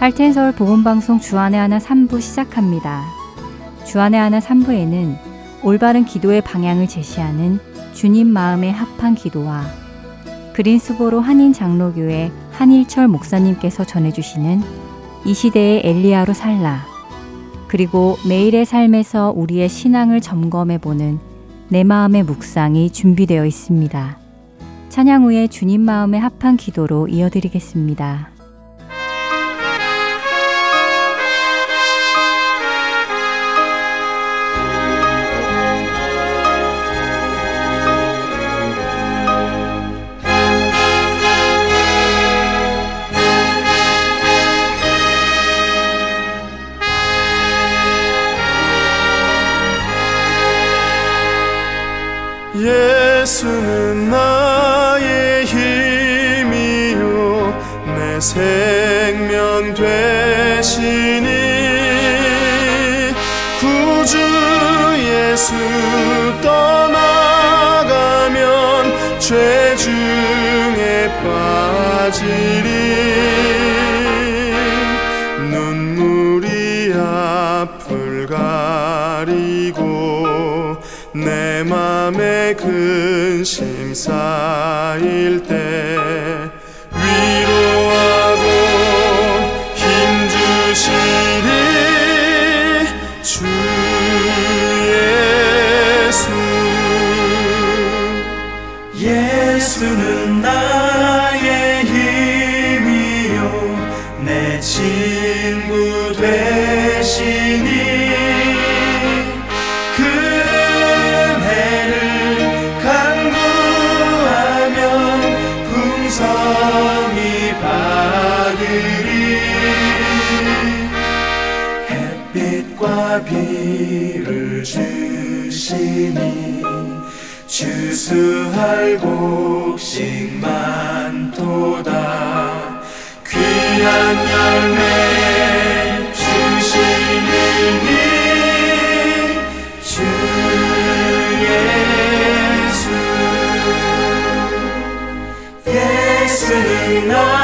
할텐 서울 복음방송 주안의 하나 3부 시작합니다. 주안의 하나 3부에는 올바른 기도의 방향을 제시하는 주님 마음에 합한 기도와 그린스보로 한인 장로교회 한일철 목사님께서 전해주시는 이 시대의 엘리야로 살라 그리고 매일의 삶에서 우리의 신앙을 점검해 보는 내 마음의 묵상이 준비되어 있습니다. 찬양 후에 주님 마음에 합한 기도로 이어드리겠습니다. 내 생명 되시니 구주 예수 떠나가면 죄 중에 빠지리 눈물이 앞을 가리고 내 맘에 근심 쌓일 때 비를 주시니 주수할 곡식 많도다. 귀한 열매 주시니 주 예수. 예수는 나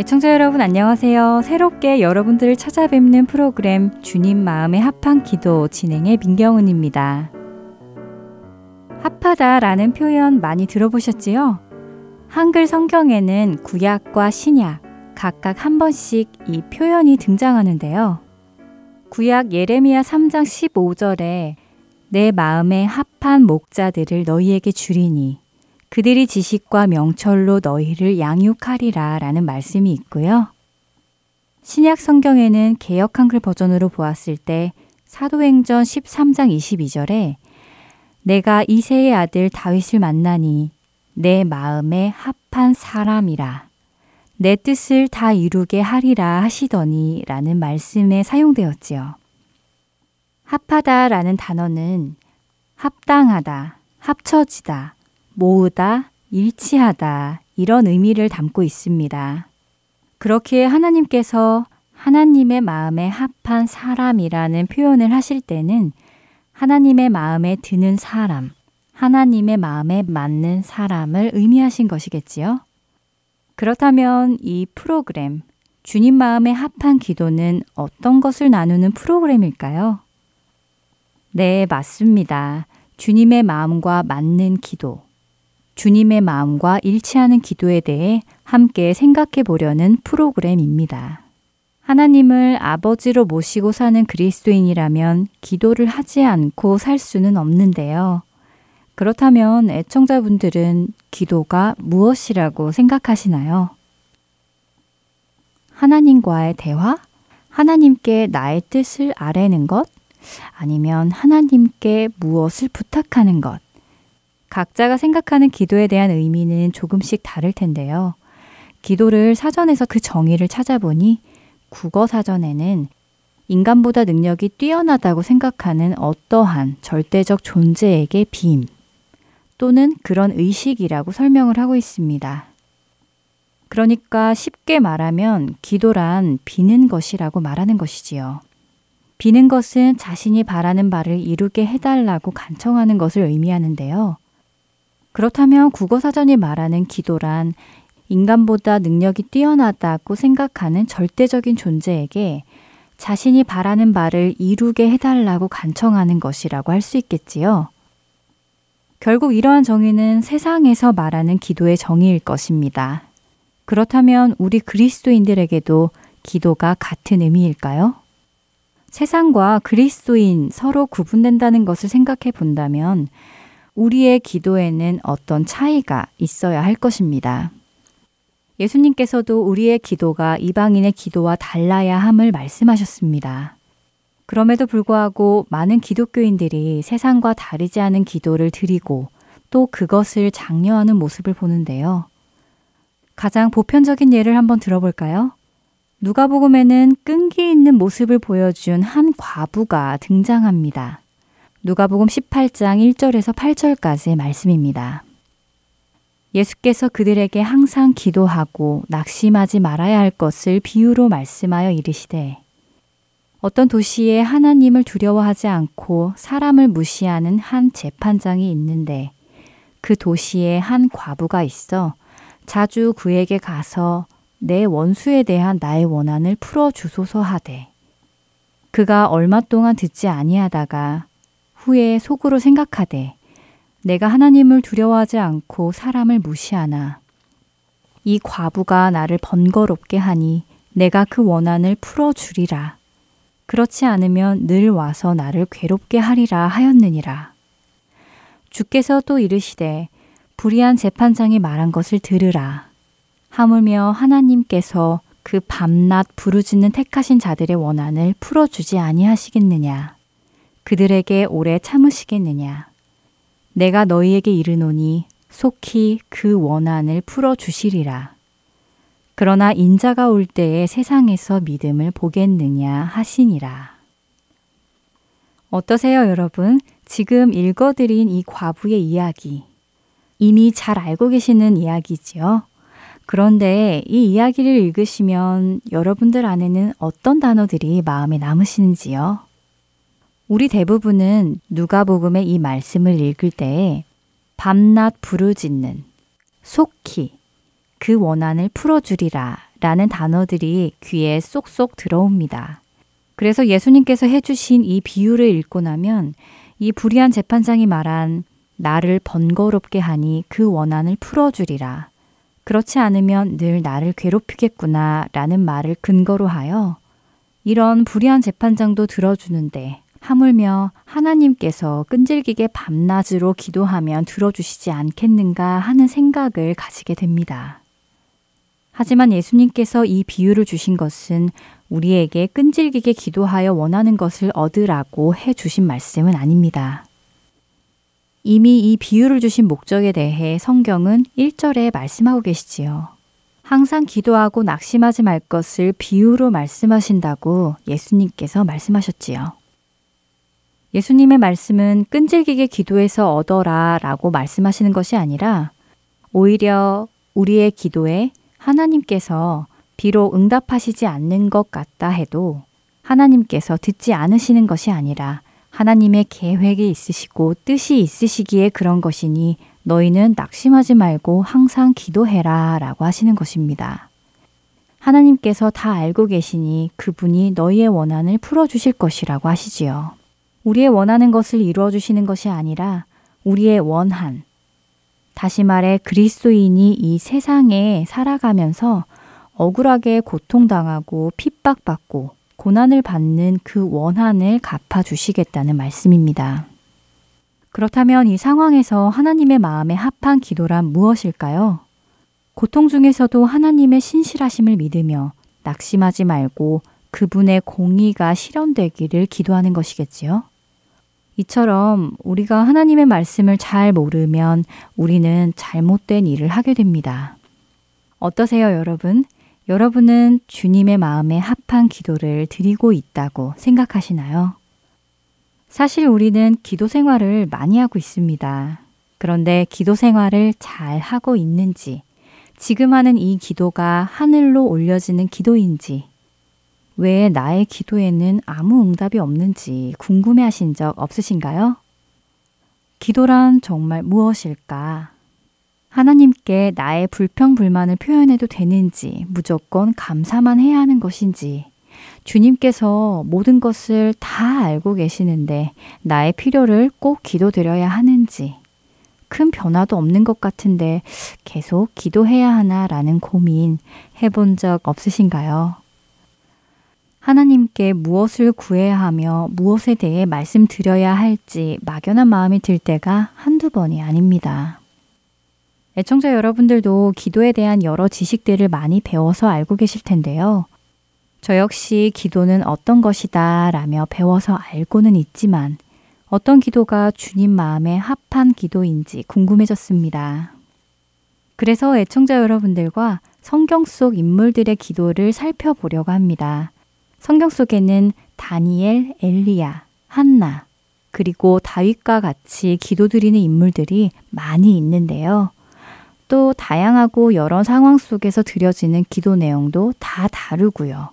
애청자 여러분 안녕하세요. 새롭게 여러분들을 찾아뵙는 프로그램 주님 마음의 합한 기도 진행의 민경은입니다. 합하다라는 표현 많이 들어보셨지요? 한글 성경에는 구약과 신약 각각 한 번씩 이 표현이 등장하는데요. 구약 예레미야 3장 15절에 내 마음에 합한 목자들을 너희에게 주리니 그들이 지식과 명철로 너희를 양육하리라 라는 말씀이 있고요. 신약 성경에는 개역 한글 버전으로 보았을 때 사도행전 13장 22절에 내가 이세의 아들 다윗을 만나니 내 마음에 합한 사람이라 내 뜻을 다 이루게 하리라 하시더니 라는 말씀에 사용되었지요. 합하다 라는 단어는 합당하다, 합쳐지다, 모으다, 일치하다 이런 의미를 담고 있습니다. 그렇게 하나님께서 하나님의 마음에 합한 사람이라는 표현을 하실 때는 하나님의 마음에 드는 사람, 하나님의 마음에 맞는 사람을 의미하신 것이겠지요. 그렇다면 이 프로그램, 주님 마음에 합한 기도는 어떤 것을 나누는 프로그램일까요? 네, 맞습니다. 주님의 마음과 맞는 기도, 주님의 마음과 일치하는 기도에 대해 함께 생각해 보려는 프로그램입니다. 하나님을 아버지로 모시고 사는 그리스도인이라면 기도를 하지 않고 살 수는 없는데요. 그렇다면 애청자분들은 기도가 무엇이라고 생각하시나요? 하나님과의 대화? 하나님께 나의 뜻을 아뢰는 것? 아니면 하나님께 무엇을 부탁하는 것? 각자가 생각하는 기도에 대한 의미는 조금씩 다를 텐데요. 기도를 사전에서 그 정의를 찾아보니 국어 사전에는 인간보다 능력이 뛰어나다고 생각하는 어떠한 절대적 존재에게 빔, 또는 그런 의식이라고 설명을 하고 있습니다. 그러니까 쉽게 말하면 기도란 비는 것이라고 말하는 것이지요. 비는 것은 자신이 바라는 바를 이루게 해달라고 간청하는 것을 의미하는데요. 그렇다면 국어사전이 말하는 기도란 인간보다 능력이 뛰어나다고 생각하는 절대적인 존재에게 자신이 바라는 바를 이루게 해달라고 간청하는 것이라고 할 수 있겠지요. 결국 이러한 정의는 세상에서 말하는 기도의 정의일 것입니다. 그렇다면 우리 그리스도인들에게도 기도가 같은 의미일까요? 세상과 그리스도인 서로 구분된다는 것을 생각해 본다면 우리의 기도에는 어떤 차이가 있어야 할 것입니다. 예수님께서도 우리의 기도가 이방인의 기도와 달라야 함을 말씀하셨습니다. 그럼에도 불구하고 많은 기독교인들이 세상과 다르지 않은 기도를 드리고 또 그것을 장려하는 모습을 보는데요. 가장 보편적인 예를 한번 들어볼까요? 누가복음에는 끈기 있는 모습을 보여준 한 과부가 등장합니다. 누가복음 18장 1절에서 8절까지의 말씀입니다. 예수께서 그들에게 항상 기도하고 낙심하지 말아야 할 것을 비유로 말씀하여 이르시되 어떤 도시에 하나님을 두려워하지 않고 사람을 무시하는 한 재판장이 있는데 그 도시에 한 과부가 있어 자주 그에게 가서 내 원수에 대한 나의 원한을 풀어 주소서 하되 그가 얼마 동안 듣지 아니하다가 후에 속으로 생각하되 내가 하나님을 두려워하지 않고 사람을 무시하나 이 과부가 나를 번거롭게 하니 내가 그 원한을 풀어 주리라 그렇지 않으면 늘 와서 나를 괴롭게 하리라 하였느니라. 주께서 또 이르시되 불의한 재판장이 말한 것을 들으라. 하물며 하나님께서 그 밤낮 부르짖는 택하신 자들의 원한을 풀어 주지 아니하시겠느냐. 그들에게 오래 참으시겠느냐. 내가 너희에게 이르노니 속히 그 원한을 풀어 주시리라. 그러나 인자가 올 때에 세상에서 믿음을 보겠느냐 하시니라. 어떠세요, 여러분? 지금 읽어드린 이 과부의 이야기. 이미 잘 알고 계시는 이야기지요? 그런데 이 이야기를 읽으시면 여러분들 안에는 어떤 단어들이 마음에 남으시는지요? 우리 대부분은 누가복음의 이 말씀을 읽을 때 밤낮 부르짖는 속히 그 원한을 풀어주리라 라는 단어들이 귀에 쏙쏙 들어옵니다. 그래서 예수님께서 해주신 이 비유를 읽고 나면 이 불의한 재판장이 말한 나를 번거롭게 하니 그 원한을 풀어주리라. 그렇지 않으면 늘 나를 괴롭히겠구나 라는 말을 근거로 하여 이런 불의한 재판장도 들어주는데 하물며 하나님께서 끈질기게 밤낮으로 기도하면 들어주시지 않겠는가 하는 생각을 가지게 됩니다. 하지만 예수님께서 이 비유를 주신 것은 우리에게 끈질기게 기도하여 원하는 것을 얻으라고 해 주신 말씀은 아닙니다. 이미 이 비유를 주신 목적에 대해 성경은 1절에 말씀하고 계시지요. 항상 기도하고 낙심하지 말 것을 비유로 말씀하신다고 예수님께서 말씀하셨지요. 예수님의 말씀은 끈질기게 기도해서 얻어라 라고 말씀하시는 것이 아니라 오히려 우리의 기도에 하나님께서 비록 응답하시지 않는 것 같다 해도 하나님께서 듣지 않으시는 것이 아니라 하나님의 계획이 있으시고 뜻이 있으시기에 그런 것이니 너희는 낙심하지 말고 항상 기도해라 라고 하시는 것입니다. 하나님께서 다 알고 계시니 그분이 너희의 원한을 풀어주실 것이라고 하시지요. 우리의 원하는 것을 이루어 주시는 것이 아니라 우리의 원한. 다시 말해 그리스도인이 이 세상에 살아가면서 억울하게 고통당하고 핍박받고 고난을 받는 그 원한을 갚아주시겠다는 말씀입니다. 그렇다면 이 상황에서 하나님의 마음에 합한 기도란 무엇일까요? 고통 중에서도 하나님의 신실하심을 믿으며 낙심하지 말고 그분의 공의가 실현되기를 기도하는 것이겠지요? 이처럼 우리가 하나님의 말씀을 잘 모르면 우리는 잘못된 일을 하게 됩니다. 어떠세요, 여러분? 여러분은 주님의 마음에 합한 기도를 드리고 있다고 생각하시나요? 사실 우리는 기도 생활을 많이 하고 있습니다. 그런데 기도 생활을 잘 하고 있는지, 지금 하는 이 기도가 하늘로 올려지는 기도인지, 왜 나의 기도에는 아무 응답이 없는지 궁금해 하신 적 없으신가요? 기도란 정말 무엇일까? 하나님께 나의 불평불만을 표현해도 되는지 무조건 감사만 해야 하는 것인지 주님께서 모든 것을 다 알고 계시는데 나의 필요를 꼭 기도드려야 하는지 큰 변화도 없는 것 같은데 계속 기도해야 하나라는 고민 해본 적 없으신가요? 하나님께 무엇을 구해야 하며 무엇에 대해 말씀드려야 할지 막연한 마음이 들 때가 한두 번이 아닙니다. 애청자 여러분들도 기도에 대한 여러 지식들을 많이 배워서 알고 계실 텐데요. 저 역시 기도는 어떤 것이다 라며 배워서 알고는 있지만 어떤 기도가 주님 마음에 합한 기도인지 궁금해졌습니다. 그래서 애청자 여러분들과 성경 속 인물들의 기도를 살펴보려고 합니다. 성경 속에는 다니엘, 엘리야, 한나, 그리고 다윗과 같이 기도드리는 인물들이 많이 있는데요. 또 다양하고 여러 상황 속에서 드려지는 기도 내용도 다 다르고요.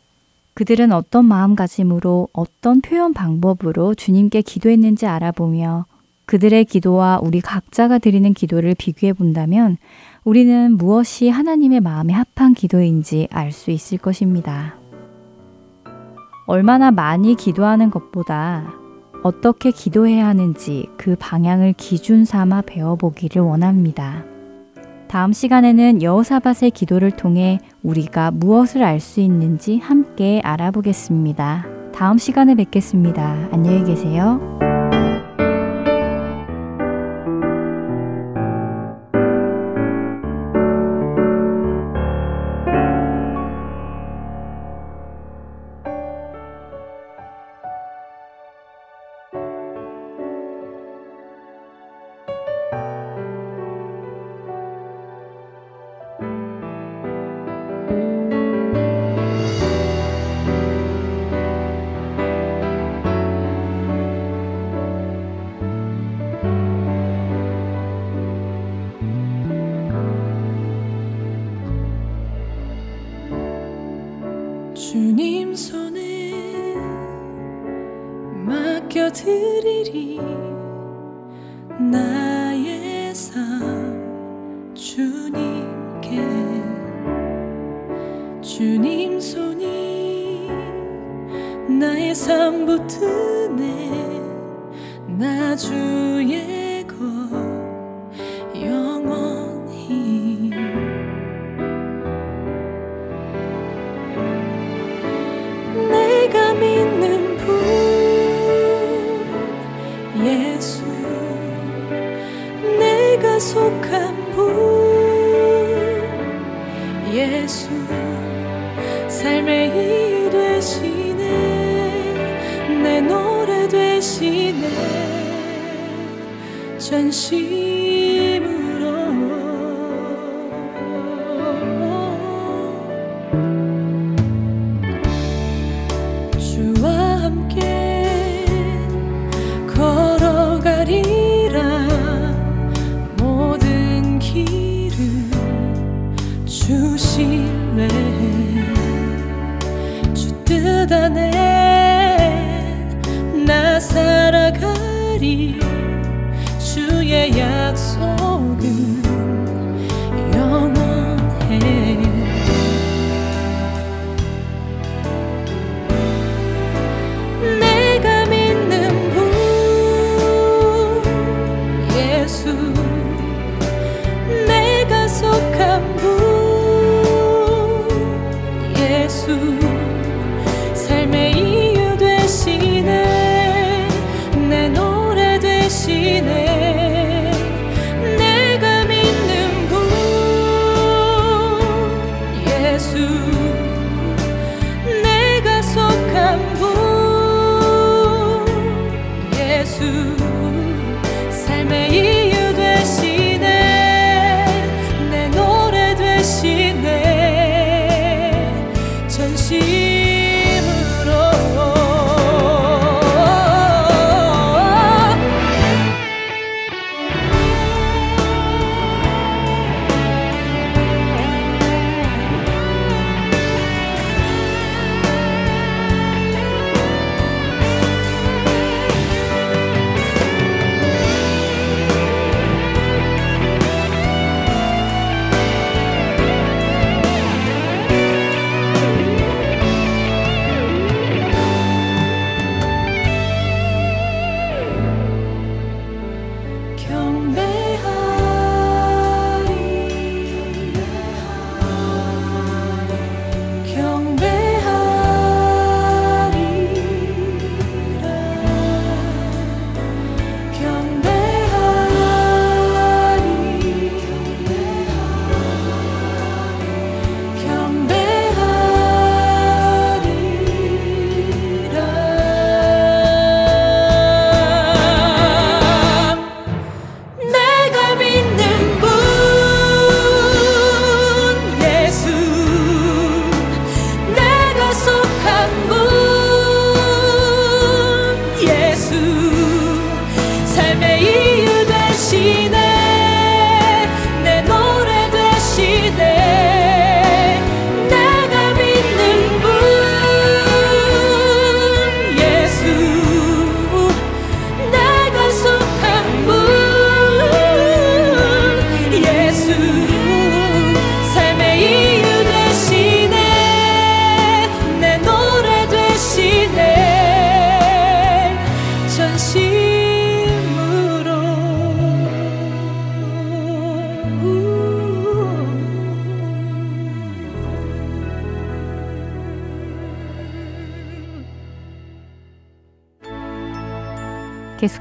그들은 어떤 마음가짐으로 어떤 표현 방법으로 주님께 기도했는지 알아보며 그들의 기도와 우리 각자가 드리는 기도를 비교해 본다면 우리는 무엇이 하나님의 마음에 합한 기도인지 알 수 있을 것입니다. 얼마나 많이 기도하는 것보다 어떻게 기도해야 하는지 그 방향을 기준 삼아 배워보기를 원합니다. 다음 시간에는 여호사밧의 기도를 통해 우리가 무엇을 알 수 있는지 함께 알아보겠습니다. 다음 시간에 뵙겠습니다. 안녕히 계세요. 전심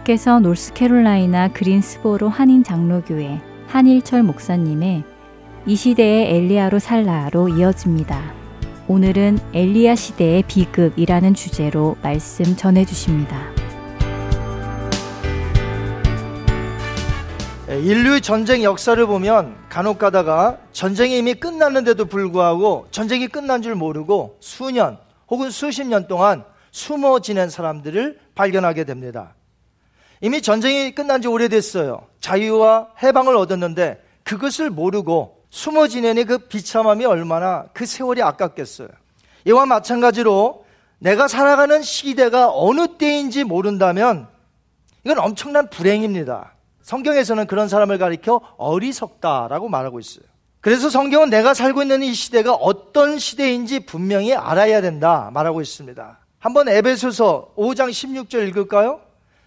계속해서 노스캐롤라이나 그린스보로 한인 장로교회 한일철 목사님의 이 시대의 엘리야로 살라로 이어집니다. 오늘은 엘리야 시대의 비극이라는 주제로 말씀 전해 주십니다. 예, 인류의 전쟁 역사를 보면 간혹 가다가 전쟁이 이미 끝났는데도 불구하고 전쟁이 끝난 줄 모르고 수년 혹은 수십 년 동안 숨어 지낸 사람들을 발견하게 됩니다. 이미 전쟁이 끝난 지 오래됐어요. 자유와 해방을 얻었는데 그것을 모르고 숨어 지내니 그 비참함이 얼마나 그 세월이 아깝겠어요. 이와 마찬가지로 내가 살아가는 시대가 어느 때인지 모른다면 이건 엄청난 불행입니다. 성경에서는 그런 사람을 가리켜 어리석다라고 말하고 있어요. 그래서 성경은 내가 살고 있는 이 시대가 어떤 시대인지 분명히 알아야 된다 말하고 있습니다. 한번 에베소서 5장 16절 읽을까요?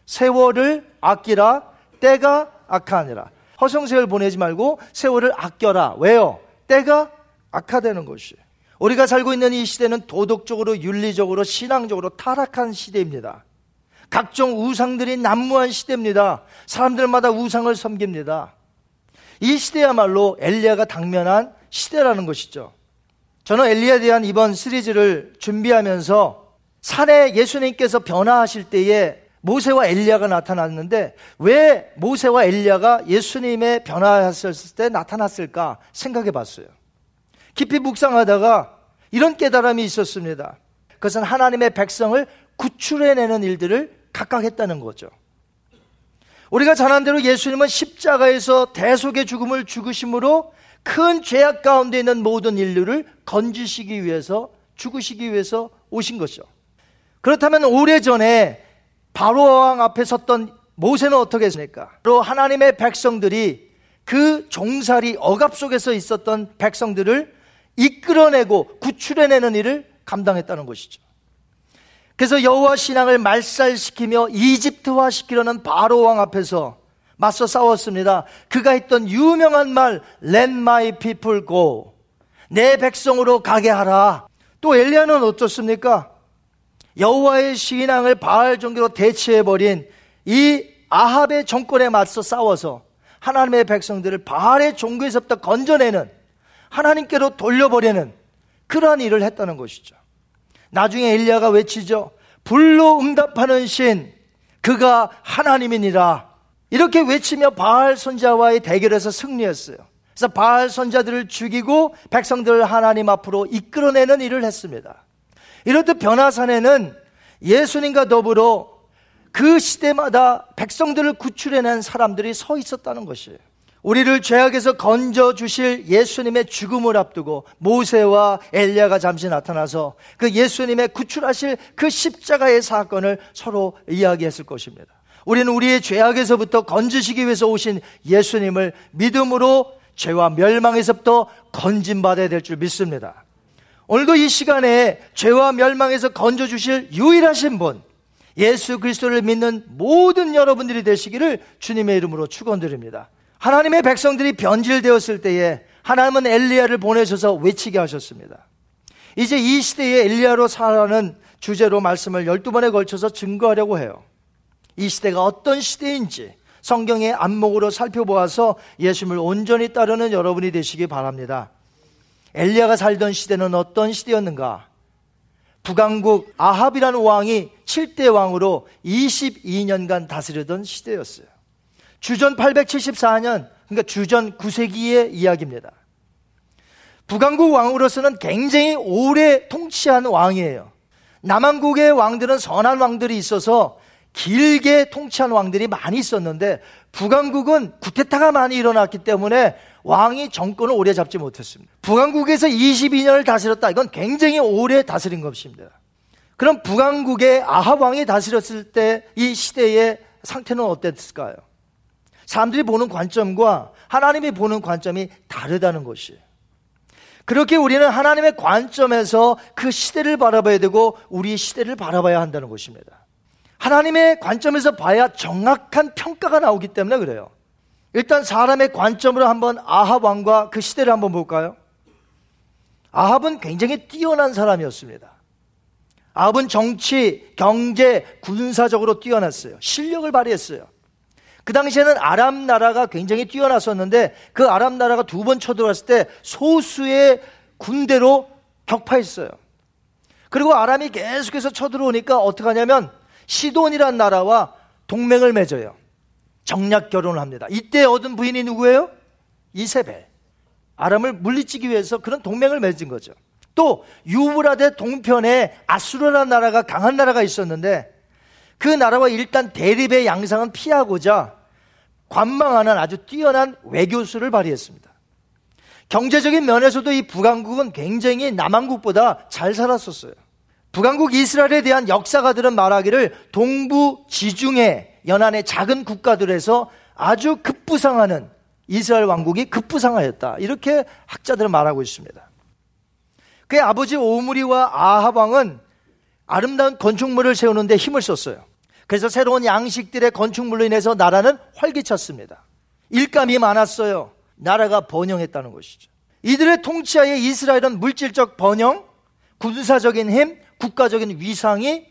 세월을 아끼라 때가 악하니라. 허송세월 보내지 말고 세월을 아껴라. 왜요? 때가 악하다는 것이. 우리가 살고 있는 이 시대는 도덕적으로 윤리적으로 신앙적으로 타락한 시대입니다. 각종 우상들이 난무한 시대입니다. 사람들마다 우상을 섬깁니다. 이 시대야말로 엘리야가 당면한 시대라는 것이죠. 저는 엘리야에 대한 이번 시리즈를 준비하면서 산에 예수님께서 변화하실 때에 모세와 엘리야가 나타났는데 왜 모세와 엘리야가 예수님의 변화했을 때 나타났을까 생각해 봤어요. 깊이 묵상하다가 이런 깨달음이 있었습니다. 그것은 하나님의 백성을 구출해내는 일들을 각각 했다는 거죠. 우리가 잘 아는 대로 예수님은 십자가에서 대속의 죽음을 죽으심으로 큰 죄악 가운데 있는 모든 인류를 건지시기 위해서 죽으시기 위해서 오신 것이죠. 그렇다면 오래전에 바로 왕 앞에 섰던 모세는 어떻게 했습니까? 바로 하나님의 백성들이 그 종살이 억압 속에서 있었던 백성들을 이끌어내고 구출해내는 일을 감당했다는 것이죠. 그래서 여호와 신앙을 말살시키며 이집트화 시키려는 바로 왕 앞에서 맞서 싸웠습니다. 그가 했던 유명한 말 Let my people go. 내 백성으로 가게 하라. 또 엘리야는 어떻습니까? 여호와의 신앙을 바알 종교로 대체해 버린 이 아합의 정권에 맞서 싸워서 하나님의 백성들을 바알의 종교에서부터 건져내는 하나님께로 돌려버리는 그러한 일을 했다는 것이죠. 나중에 엘리야가 외치죠. 불로 응답하는 신 그가 하나님이니라. 이렇게 외치며 바알 선자와의 대결에서 승리했어요. 그래서 바알 선자들을 죽이고 백성들을 하나님 앞으로 이끌어내는 일을 했습니다. 이렇듯 변화산에는 예수님과 더불어 그 시대마다 백성들을 구출해낸 사람들이 서 있었다는 것이에요. 우리를 죄악에서 건져 주실 예수님의 죽음을 앞두고 모세와 엘리야가 잠시 나타나서 그 예수님의 구출하실 그 십자가의 사건을 서로 이야기했을 것입니다. 우리는 우리의 죄악에서부터 건지시기 위해서 오신 예수님을 믿음으로 죄와 멸망에서부터 건진받아야 될 줄 믿습니다. 오늘도 이 시간에 죄와 멸망에서 건져주실 유일하신 분, 예수 그리스도를 믿는 모든 여러분들이 되시기를 주님의 이름으로 축원드립니다. 하나님의 백성들이 변질되었을 때에 하나님은 엘리야를 보내셔서 외치게 하셨습니다. 이제 이 시대에 엘리야로 살아가는 주제로 말씀을 12번에 걸쳐서 증거하려고 해요. 이 시대가 어떤 시대인지 성경의 안목으로 살펴보아서 예수님을 온전히 따르는 여러분이 되시기 바랍니다. 엘리야가 살던 시대는 어떤 시대였는가? 북왕국 아합이라는 왕이 7대 왕으로 22년간 다스리던 시대였어요. 주전 874년, 그러니까 주전 9세기의 이야기입니다. 북왕국 왕으로서는 굉장히 오래 통치한 왕이에요. 남왕국의 왕들은 선한 왕들이 있어서 길게 통치한 왕들이 많이 있었는데 북왕국은 구테타가 많이 일어났기 때문에 왕이 정권을 오래 잡지 못했습니다. 북왕국에서 22년을 다스렸다. 이건 굉장히 오래 다스린 것입니다. 그럼 북왕국의 아합 왕이 다스렸을 때 이 시대의 상태는 어땠을까요? 사람들이 보는 관점과 하나님이 보는 관점이 다르다는 것이에요. 그렇게 우리는 하나님의 관점에서 그 시대를 바라봐야 되고 우리 시대를 바라봐야 한다는 것입니다. 하나님의 관점에서 봐야 정확한 평가가 나오기 때문에 그래요. 일단 사람의 관점으로 한번 아합 왕과 그 시대를 한번 볼까요? 아합은 굉장히 뛰어난 사람이었습니다. 아합은 정치, 경제, 군사적으로 뛰어났어요. 실력을 발휘했어요. 그 당시에는 아람 나라가 굉장히 뛰어났었는데 그 아람 나라가 두 번 쳐들어왔을 때 소수의 군대로 격파했어요. 그리고 아람이 계속해서 쳐들어오니까 어떻게 하냐면 시돈이란 나라와 동맹을 맺어요. 정략 결혼을 합니다. 이때 얻은 부인이 누구예요? 이세벨. 아람을 물리치기 위해서 그런 동맹을 맺은 거죠. 또 유브라데 동편에 아수르라는 나라가 강한 나라가 있었는데 그 나라와 일단 대립의 양상은 피하고자 관망하는 아주 뛰어난 외교수를 발휘했습니다. 경제적인 면에서도 이 북왕국은 굉장히 남왕국보다 잘 살았었어요. 북왕국 이스라엘에 대한 역사가들은 말하기를 동부 지중해 연안의 작은 국가들에서 아주 급부상하는 이스라엘 왕국이 급부상하였다. 이렇게 학자들은 말하고 있습니다. 그의 아버지 오므리와 아합 왕은 아름다운 건축물을 세우는데 힘을 썼어요. 그래서 새로운 양식들의 건축물로 인해서 나라는 활기찼습니다. 일감이 많았어요. 나라가 번영했다는 것이죠. 이들의 통치하에 이스라엘은 물질적 번영, 군사적인 힘, 국가적인 위상이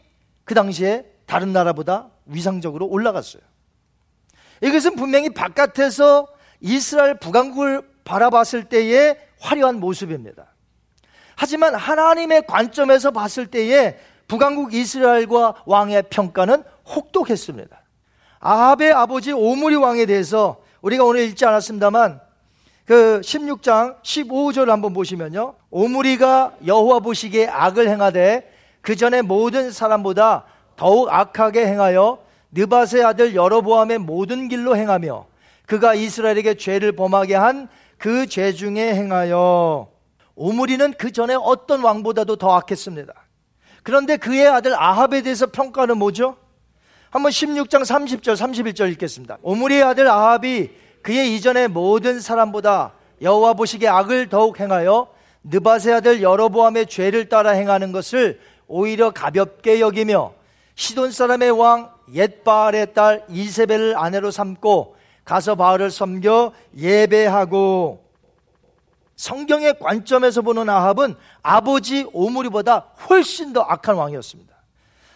그 당시에 다른 나라보다 위상적으로 올라갔어요. 이것은 분명히 바깥에서 이스라엘 북왕국을 바라봤을 때의 화려한 모습입니다. 하지만 하나님의 관점에서 봤을 때에 북왕국 이스라엘과 왕의 평가는 혹독했습니다. 아합의 아버지 오므리 왕에 대해서 우리가 오늘 읽지 않았습니다만 그 16장 15절 한번 보시면요. 오므리가 여호와 보시기에 악을 행하되 그 전에 모든 사람보다 더욱 악하게 행하여 느바세 아들 여로보암의 모든 길로 행하며 그가 이스라엘에게 죄를 범하게 한 그 죄 중에 행하여 오므리는 그 전에 어떤 왕보다도 더 악했습니다. 그런데 그의 아들 아합에 대해서 평가는 뭐죠? 한번 16장 30절 31절 읽겠습니다. 오므리의 아들 아합이 그의 이전의 모든 사람보다 여호와 보시기에 악을 더욱 행하여 느바세 아들 여로보암의 죄를 따라 행하는 것을 오히려 가볍게 여기며 시돈 사람의 왕 옛바알의 딸 이세벨을 아내로 삼고 가서 바알을 섬겨 예배하고 성경의 관점에서 보는 아합은 아버지 오므리보다 훨씬 더 악한 왕이었습니다.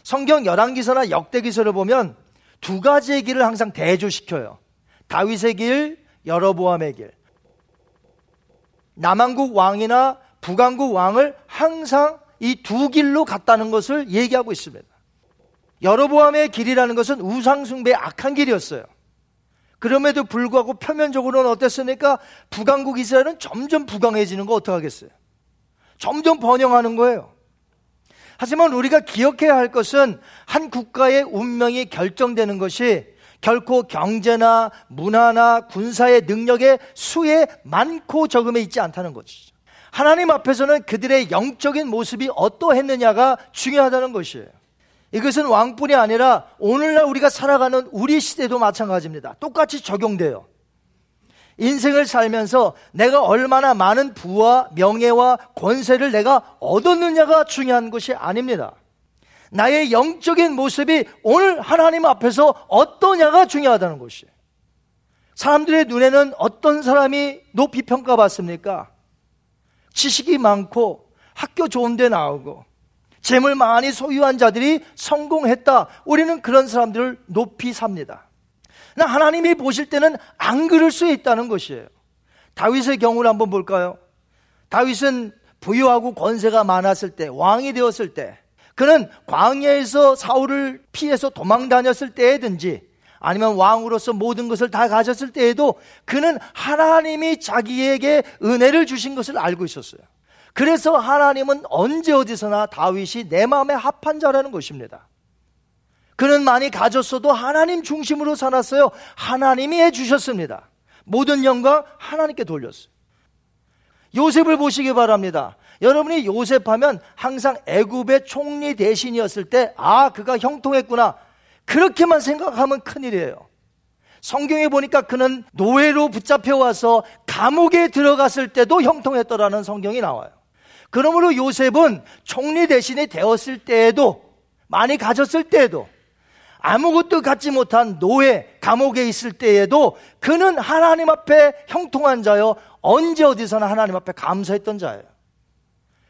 성경 열왕기서나 역대기서를 보면 두 가지의 길을 항상 대조시켜요. 다윗의 길, 여러보암의 길. 남한국 왕이나 북한국 왕을 항상 이 두 길로 갔다는 것을 얘기하고 있습니다. 여러보암의 길이라는 것은 우상숭배의 악한 길이었어요. 그럼에도 불구하고 표면적으로는 어땠습니까? 북왕국 이스라엘은 점점 부강해지는 거 어떡하겠어요? 점점 번영하는 거예요. 하지만 우리가 기억해야 할 것은 한 국가의 운명이 결정되는 것이 결코 경제나 문화나 군사의 능력의 수에 많고 적음에 있지 않다는 것이죠. 하나님 앞에서는 그들의 영적인 모습이 어떠했느냐가 중요하다는 것이에요. 이것은 왕뿐이 아니라 오늘날 우리가 살아가는 우리 시대도 마찬가지입니다. 똑같이 적용돼요. 인생을 살면서 내가 얼마나 많은 부와 명예와 권세를 내가 얻었느냐가 중요한 것이 아닙니다. 나의 영적인 모습이 오늘 하나님 앞에서 어떠냐가 중요하다는 것이에요. 사람들의 눈에는 어떤 사람이 높이 평가받습니까? 지식이 많고 학교 좋은 데 나오고 재물 많이 소유한 자들이 성공했다. 우리는 그런 사람들을 높이 삽니다. 나 하나님이 보실 때는 안 그럴 수 있다는 것이에요. 다윗의 경우를 한번 볼까요? 다윗은 부유하고 권세가 많았을 때, 왕이 되었을 때, 그는 광야에서 사울을 피해서 도망 다녔을 때든지 아니면 왕으로서 모든 것을 다 가졌을 때에도 그는 하나님이 자기에게 은혜를 주신 것을 알고 있었어요. 그래서 하나님은 언제 어디서나 다윗이 내 마음에 합한 자라는 것입니다. 그는 많이 가졌어도 하나님 중심으로 살았어요. 하나님이 해주셨습니다. 모든 영광 하나님께 돌렸어요. 요셉을 보시기 바랍니다. 여러분이 요셉 하면 항상 애굽의 총리 대신이었을 때, 아, 그가 형통했구나. 그렇게만 생각하면 큰일이에요. 성경에 보니까 그는 노예로 붙잡혀 와서 감옥에 들어갔을 때도 형통했더라는 성경이 나와요. 그러므로 요셉은 총리 대신에 되었을 때에도 많이 가졌을 때에도 아무것도 갖지 못한 노예 감옥에 있을 때에도 그는 하나님 앞에 형통한 자요 언제 어디서나 하나님 앞에 감사했던 자예요.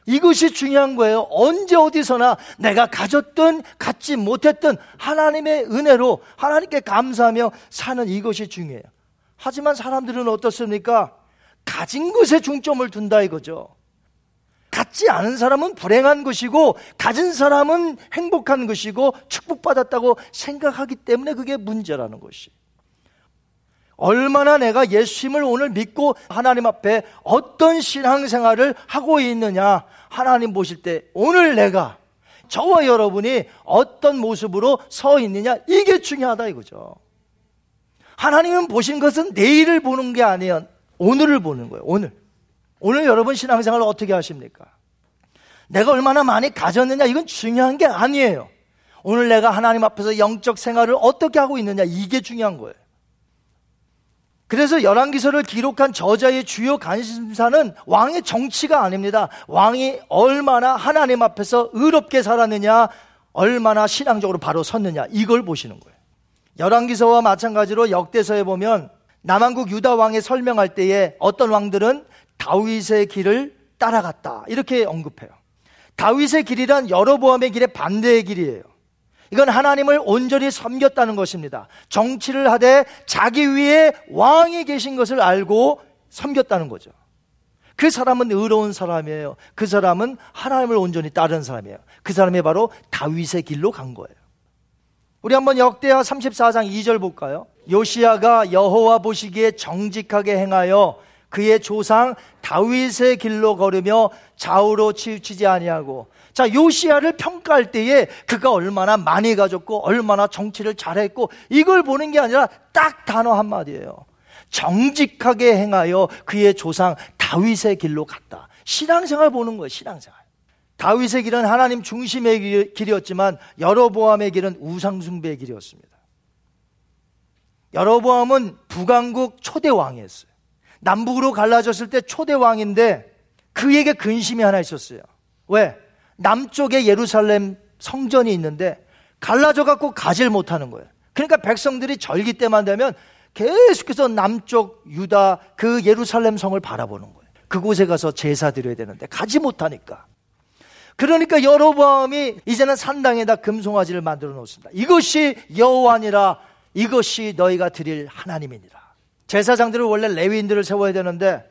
이것이 중요한 거예요. 언제 어디서나 내가 가졌든 갖지 못했든 하나님의 은혜로 하나님께 감사하며 사는 이것이 중요해요. 하지만 사람들은 어떻습니까? 가진 것에 중점을 둔다 이거죠. 갖지 않은 사람은 불행한 것이고 가진 사람은 행복한 것이고 축복받았다고 생각하기 때문에 그게 문제라는 것이. 얼마나 내가 예수님을 오늘 믿고 하나님 앞에 어떤 신앙생활을 하고 있느냐 하나님 보실 때 오늘 내가 저와 여러분이 어떤 모습으로 서 있느냐 이게 중요하다 이거죠. 하나님은 보신 것은 내일을 보는 게 아니에요. 오늘을 보는 거예요. 오늘. 오늘 여러분 신앙생활을 어떻게 하십니까? 내가 얼마나 많이 가졌느냐 이건 중요한 게 아니에요. 오늘 내가 하나님 앞에서 영적 생활을 어떻게 하고 있느냐 이게 중요한 거예요. 그래서 열왕기서를 기록한 저자의 주요 관심사는 왕의 정치가 아닙니다. 왕이 얼마나 하나님 앞에서 의롭게 살았느냐, 얼마나 신앙적으로 바로 섰느냐 이걸 보시는 거예요. 열왕기서와 마찬가지로 역대서에 보면 남한국 유다 왕의 설명할 때에 어떤 왕들은 다윗의 길을 따라갔다. 이렇게 언급해요. 다윗의 길이란 여러보암의 길의 반대의 길이에요. 이건 하나님을 온전히 섬겼다는 것입니다. 정치를 하되 자기 위에 왕이 계신 것을 알고 섬겼다는 거죠. 그 사람은 의로운 사람이에요. 그 사람은 하나님을 온전히 따른 사람이에요. 그 사람이 바로 다윗의 길로 간 거예요. 우리 한번 역대하 34장 2절 볼까요? 요시아가 여호와 보시기에 정직하게 행하여 그의 조상 다윗의 길로 걸으며 좌우로 치우치지 아니하고 자 요시아를 평가할 때에 그가 얼마나 많이 가졌고 얼마나 정치를 잘했고 이걸 보는 게 아니라 딱 단어 한마디예요 정직하게 행하여 그의 조상 다윗의 길로 갔다. 신앙생활 보는 거예요, 신앙생활. 다윗의 길은 하나님 중심의 길이었지만 여로보암의 길은 우상숭배의 길이었습니다. 여로보암은 북왕국 초대 왕이었어요. 남북으로 갈라졌을 때 초대 왕인데 그에게 근심이 하나 있었어요. 왜? 남쪽에 예루살렘 성전이 있는데 갈라져 갖고 가질 못하는 거예요. 그러니까 백성들이 절기 때만 되면 계속해서 남쪽 유다 그 예루살렘 성을 바라보는 거예요. 그곳에 가서 제사 드려야 되는데 가지 못하니까. 그러니까 여로보암이 이제는 산당에다 금송아지를 만들어 놓습니다. 이것이 여호와니라 이것이 너희가 드릴 하나님이니라. 제사장들은 원래 레위인들을 세워야 되는데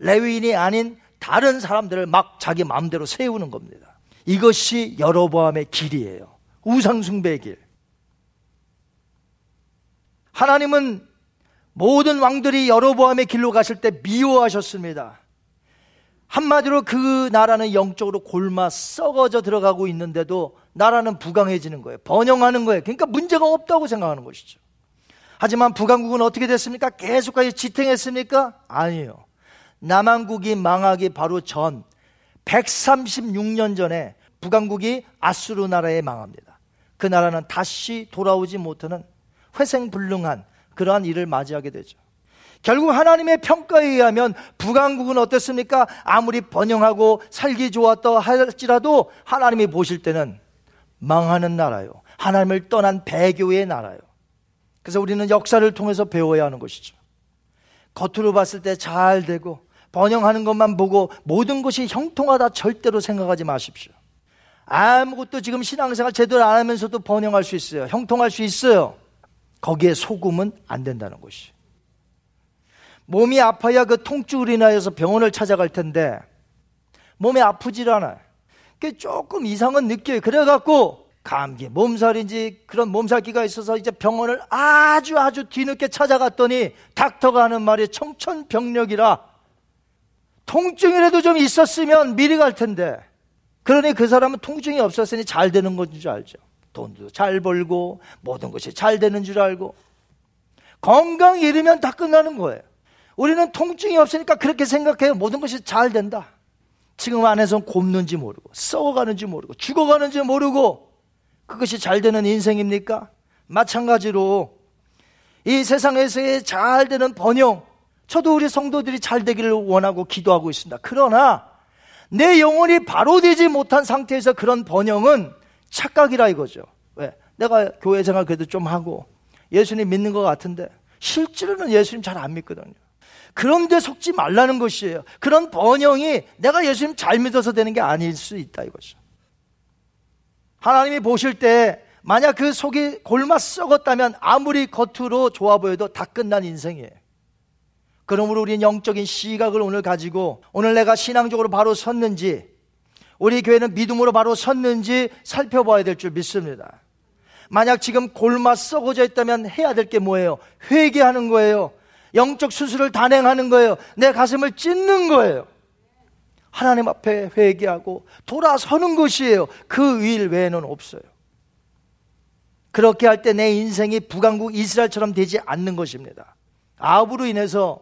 레위인이 아닌 다른 사람들을 막 자기 마음대로 세우는 겁니다. 이것이 여로보암의 길이에요. 우상숭배의 길. 하나님은 모든 왕들이 여로보암의 길로 갔을 때 미워하셨습니다. 한마디로 그 나라는 영적으로 골마 썩어져 들어가고 있는데도 나라는 부강해지는 거예요. 번영하는 거예요. 그러니까 문제가 없다고 생각하는 것이죠. 하지만 북왕국은 어떻게 됐습니까? 계속까지 지탱했습니까? 아니에요. 남한국이 망하기 바로 전 136년 전에 북왕국이 아수르 나라에 망합니다. 그 나라는 다시 돌아오지 못하는 회생불능한 그러한 일을 맞이하게 되죠. 결국 하나님의 평가에 의하면 북왕국은 어땠습니까? 아무리 번영하고 살기 좋았다 할지라도 하나님이 보실 때는 망하는 나라요. 하나님을 떠난 배교의 나라요. 그래서 우리는 역사를 통해서 배워야 하는 것이죠. 겉으로 봤을 때 잘 되고 번영하는 것만 보고 모든 것이 형통하다 절대로 생각하지 마십시오. 아무것도 지금 신앙생활 제대로 안 하면서도 번영할 수 있어요. 형통할 수 있어요. 거기에 속으면 안 된다는 것이. 몸이 아파야 그 통증을 인하여서 병원을 찾아갈 텐데 몸이 아프질 않아요. 그 조금 이상은 느껴요. 그래갖고 감기, 몸살인지 그런 몸살기가 있어서 이제 병원을 아주 아주 뒤늦게 찾아갔더니 닥터가 하는 말이 청천벽력이라 통증이라도 좀 있었으면 미리 갈 텐데 그러니 그 사람은 통증이 없었으니 잘 되는 건줄 줄 알죠. 돈도 잘 벌고 모든 것이 잘 되는 줄 알고 건강 잃으면 다 끝나는 거예요. 우리는 통증이 없으니까 그렇게 생각해요. 모든 것이 잘 된다. 지금 안에서 곱는지 모르고, 썩어가는지 모르고, 죽어가는지 모르고, 그것이 잘 되는 인생입니까? 마찬가지로 이 세상에서의 잘 되는 번영, 저도 우리 성도들이 잘 되기를 원하고 기도하고 있습니다. 그러나 내 영혼이 바로 되지 못한 상태에서 그런 번영은 착각이라 이거죠. 왜? 내가 교회 생활 그래도 좀 하고 예수님 믿는 것 같은데 실제로는 예수님 잘 안 믿거든요. 그런데 속지 말라는 것이에요. 그런 번영이 내가 예수님 잘 믿어서 되는 게 아닐 수 있다 이거죠. 하나님이 보실 때 만약 그 속이 골마 썩었다면 아무리 겉으로 좋아 보여도 다 끝난 인생이에요. 그러므로 우리는 영적인 시각을 오늘 가지고 오늘 내가 신앙적으로 바로 섰는지 우리 교회는 믿음으로 바로 섰는지 살펴봐야 될 줄 믿습니다. 만약 지금 골마 썩어져 있다면 해야 될 게 뭐예요? 회개하는 거예요. 영적 수술을 단행하는 거예요. 내 가슴을 찢는 거예요. 하나님 앞에 회개하고 돌아서는 것이에요. 그 일 외에는 없어요. 그렇게 할 때 내 인생이 북왕국 이스라엘처럼 되지 않는 것입니다. 아합으로 인해서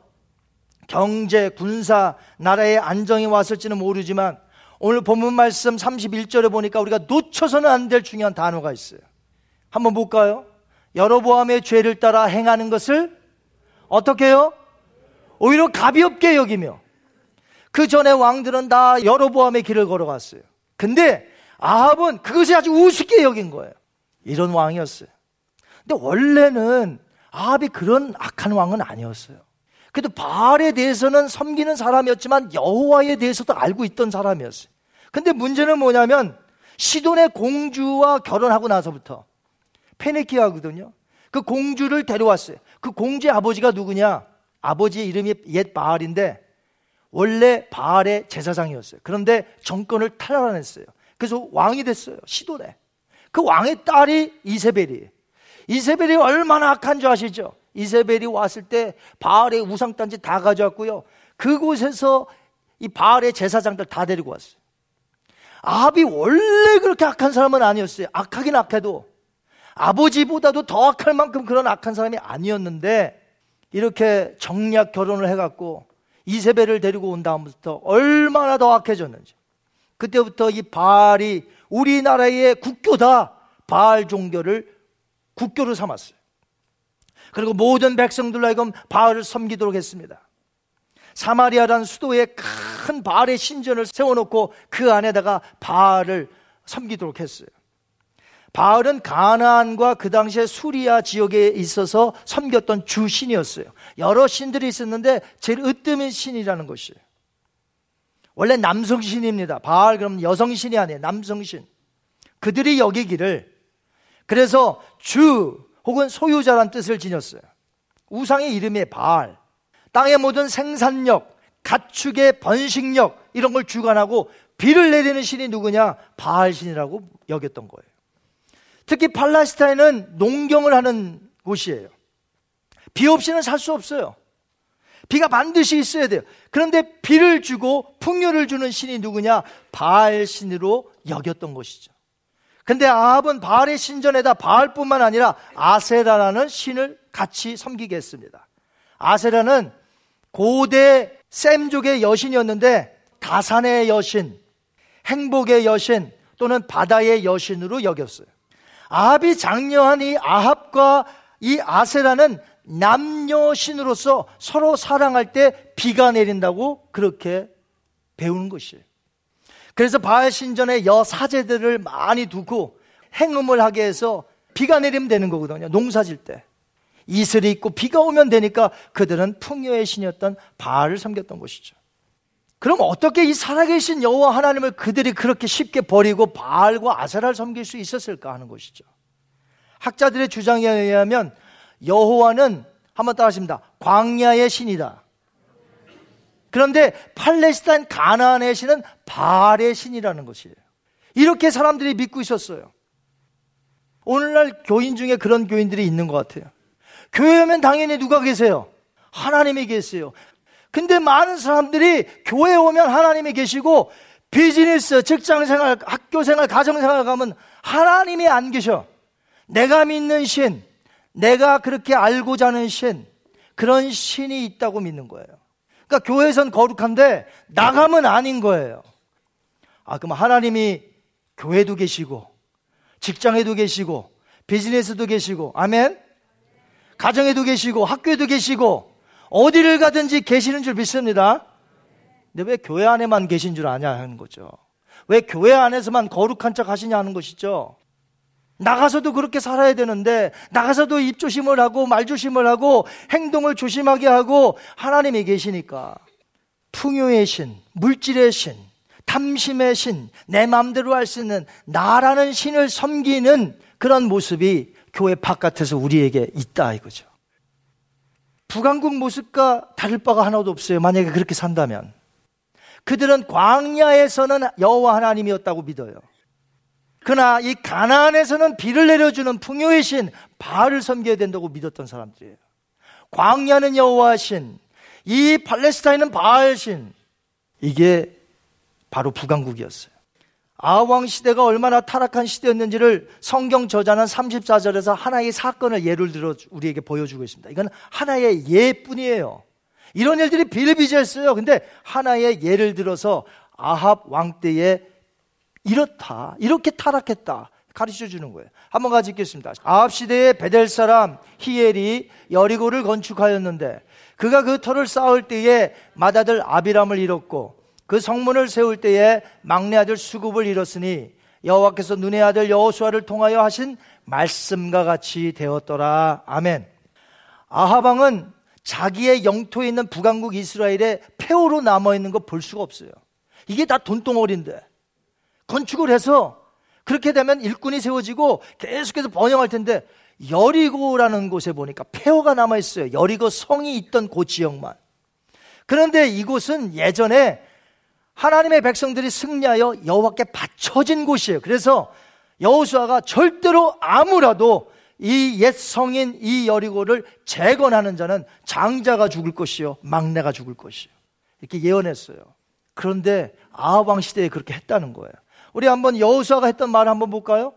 경제, 군사, 나라의 안정이 왔을지는 모르지만 오늘 본문 말씀 31절에 보니까 우리가 놓쳐서는 안 될 중요한 단어가 있어요. 한번 볼까요? 여러보암의 죄를 따라 행하는 것을 어떻게 해요? 오히려 가볍게 여기며 그 전에 왕들은 다 여로보암의 길을 걸어갔어요. 근데 아합은 그것이 아주 우습게 여긴 거예요. 이런 왕이었어요. 근데 원래는 아합이 그런 악한 왕은 아니었어요. 그래도 바알에 대해서는 섬기는 사람이었지만 여호와에 대해서도 알고 있던 사람이었어요. 근데 문제는 뭐냐면 시돈의 공주와 결혼하고 나서부터 페네키아거든요. 그 공주를 데려왔어요. 그 공주의 아버지가 누구냐? 아버지의 이름이 옛 바알인데 원래 바알의 제사장이었어요. 그런데 정권을 탈환했어요. 그래서 왕이 됐어요. 시도네. 그 왕의 딸이 이세벨이. 이세벨이 얼마나 악한 줄 아시죠? 이세벨이 왔을 때 바알의 우상단지 다 가져왔고요. 그곳에서 이 바알의 제사장들 다 데리고 왔어요. 아합이 원래 그렇게 악한 사람은 아니었어요. 악하긴 악해도 아버지보다도 더 악할 만큼 그런 악한 사람이 아니었는데 이렇게 정략 결혼을 해갖고 이세벨을 데리고 온 다음부터 얼마나 더 악해졌는지. 그때부터 이 바알이 우리나라의 국교다. 바알 종교를 국교로 삼았어요. 그리고 모든 백성들로 하여금 바알을 섬기도록 했습니다. 사마리아라는 수도에 큰 바알의 신전을 세워놓고 그 안에다가 바알을 섬기도록 했어요. 바알은 가나안과 그 당시에 수리아 지역에 있어서 섬겼던 주신이었어요. 여러 신들이 있었는데 제일 으뜸인 신이라는 것이에요. 원래 남성신입니다. 바알 그럼 여성신이 아니에요. 남성신. 그들이 여기기를 그래서 주 혹은 소유자란 뜻을 지녔어요. 우상의 이름이 바알. 땅의 모든 생산력, 가축의 번식력 이런 걸 주관하고 비를 내리는 신이 누구냐? 바알 신이라고 여겼던 거예요. 특히 팔레스타인은 농경을 하는 곳이에요. 비 없이는 살 수 없어요. 비가 반드시 있어야 돼요. 그런데 비를 주고 풍요를 주는 신이 누구냐? 바알 신으로 여겼던 것이죠. 근데 아합은 바알의 신전에다 바알뿐만 아니라 아세라라는 신을 같이 섬기게 했습니다. 아세라는 고대 셈족의 여신이었는데 다산의 여신, 행복의 여신 또는 바다의 여신으로 여겼어요. 아합이 장려한 이 아합과 이 아세라는 남녀 신으로서 서로 사랑할 때 비가 내린다고 그렇게 배우는 것이에요. 그래서 바알 신전에 여 사제들을 많이 두고 행음을 하게 해서 비가 내리면 되는 거거든요. 농사질 때. 이슬이 있고 비가 오면 되니까 그들은 풍요의 신이었던 바알을 섬겼던 것이죠. 그럼 어떻게 이 살아계신 여호와 하나님을 그들이 그렇게 쉽게 버리고 바알과 아세라를 섬길 수 있었을까 하는 것이죠. 학자들의 주장에 의하면 여호와는 한번 따라하십니다. 광야의 신이다. 그런데 팔레스타인 가나안의 신은 바알의 신이라는 것이에요. 이렇게 사람들이 믿고 있었어요. 오늘날 교인 중에 그런 교인들이 있는 것 같아요. 교회 오면 당연히 누가 계세요? 하나님이 계세요. 근데 많은 사람들이 교회 오면 하나님이 계시고 비즈니스, 직장 생활, 학교 생활, 가정 생활 가면 하나님이 안 계셔. 내가 믿는 신, 내가 그렇게 알고자 하는 신, 그런 신이 있다고 믿는 거예요. 그러니까 교회에선 거룩한데 나가면 아닌 거예요. 아, 그럼 하나님이 교회도 계시고, 직장에도 계시고, 비즈니스도 계시고, 아멘? 가정에도 계시고, 학교에도 계시고, 어디를 가든지 계시는 줄 믿습니다. 근데 왜 교회 안에만 계신 줄 아냐 하는 거죠. 왜 교회 안에서만 거룩한 척 하시냐 하는 것이죠. 나가서도 그렇게 살아야 되는데, 나가서도 입조심을 하고, 말조심을 하고, 행동을 조심하게 하고, 하나님이 계시니까. 풍요의 신, 물질의 신, 탐심의 신, 내 마음대로 할 수 있는 나라는 신을 섬기는 그런 모습이 교회 바깥에서 우리에게 있다 이거죠. 북왕국 모습과 다를 바가 하나도 없어요. 만약에 그렇게 산다면. 그들은 광야에서는 여호와 하나님이었다고 믿어요. 그러나 이 가나안에서는 비를 내려주는 풍요의 신 바알을 섬겨야 된다고 믿었던 사람들이에요. 광야는 여호와 신, 이 팔레스타인은 바알 신. 이게 바로 북왕국이었어요. 아왕 시대가 얼마나 타락한 시대였는지를 성경 저자는 34절에서 하나의 사건을 예를 들어 우리에게 보여주고 있습니다. 이건 하나의 예뿐이에요. 이런 일들이 비일비재했어요. 근데 하나의 예를 들어서 아합 왕 때에 이렇다, 이렇게 타락했다 가르쳐 주는 거예요. 한번 가지 읽겠습니다. 아합 시대에 베델 사람 히엘이 여리고를 건축하였는데 그가 그 터를 쌓을 때에 맏아들 아비람을 잃었고 그 성문을 세울 때에 막내 아들 수굽을 잃었으니 여호와께서 눈의 아들 여호수아를 통하여 하신 말씀과 같이 되었더라. 아멘. 아하방은 자기의 영토에 있는 북왕국 이스라엘의 폐허로 남아 있는 거 볼 수가 없어요. 이게 다 돈덩어리인데 건축을 해서 그렇게 되면 일꾼이 세워지고 계속해서 번영할 텐데 여리고라는 곳에 보니까 폐허가 남아 있어요. 여리고 성이 있던 그 지역만. 그런데 이곳은 예전에 하나님의 백성들이 승리하여 여호와께 바쳐진 곳이에요. 그래서 여호수아가 절대로 아무라도 이 옛 성인 이 여리고를 재건하는 자는 장자가 죽을 것이요 막내가 죽을 것이요 이렇게 예언했어요. 그런데 아합 시대에 그렇게 했다는 거예요. 우리 한번 여호수아가 했던 말을 한번 볼까요?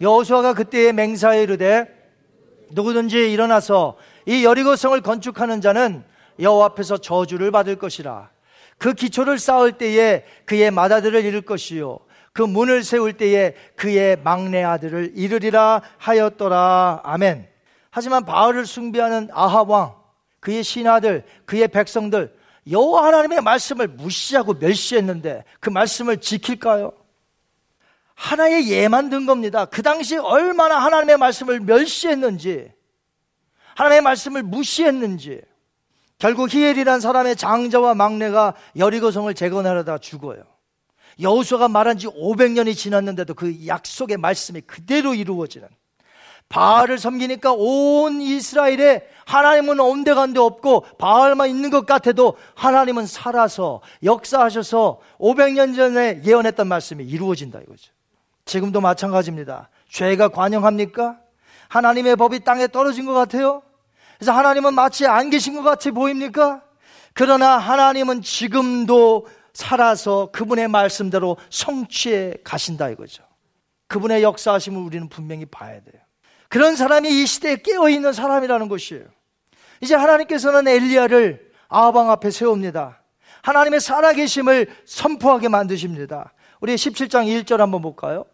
여호수아가 그때의 맹사에 이르되 누구든지 일어나서 이 여리고 성을 건축하는 자는 여호와 앞에서 저주를 받을 것이라. 그 기초를 쌓을 때에 그의 맏아들을 잃을 것이요. 그 문을 세울 때에 그의 막내 아들을 잃으리라 하였더라. 아멘. 하지만 바알을 숭배하는 아합 왕, 그의 신하들, 그의 백성들 여호와 하나님의 말씀을 무시하고 멸시했는데 그 말씀을 지킬까요? 하나의 예만 든 겁니다. 그 당시 얼마나 하나님의 말씀을 멸시했는지, 하나님의 말씀을 무시했는지, 결국 히엘이란 사람의 장자와 막내가 여리고성을 재건하려다 죽어요. 여호수아가 말한 지 500년이 지났는데도 그 약속의 말씀이 그대로 이루어지는 바알을 섬기니까 온 이스라엘에 하나님은 온데간데 없고 바알만 있는 것 같아도 하나님은 살아서 역사하셔서 500년 전에 예언했던 말씀이 이루어진다 이거죠. 지금도 마찬가지입니다. 죄가 관영합니까? 하나님의 법이 땅에 떨어진 것 같아요? 그래서 하나님은 마치 안 계신 것 같이 보입니까? 그러나 하나님은 지금도 살아서 그분의 말씀대로 성취해 가신다 이거죠. 그분의 역사하심을 우리는 분명히 봐야 돼요. 그런 사람이 이 시대에 깨어 있는 사람이라는 것이에요. 이제 하나님께서는 엘리야를 아방 앞에 세웁니다. 하나님의 살아계심을 선포하게 만드십니다. 우리 17장 1절 한번 볼까요?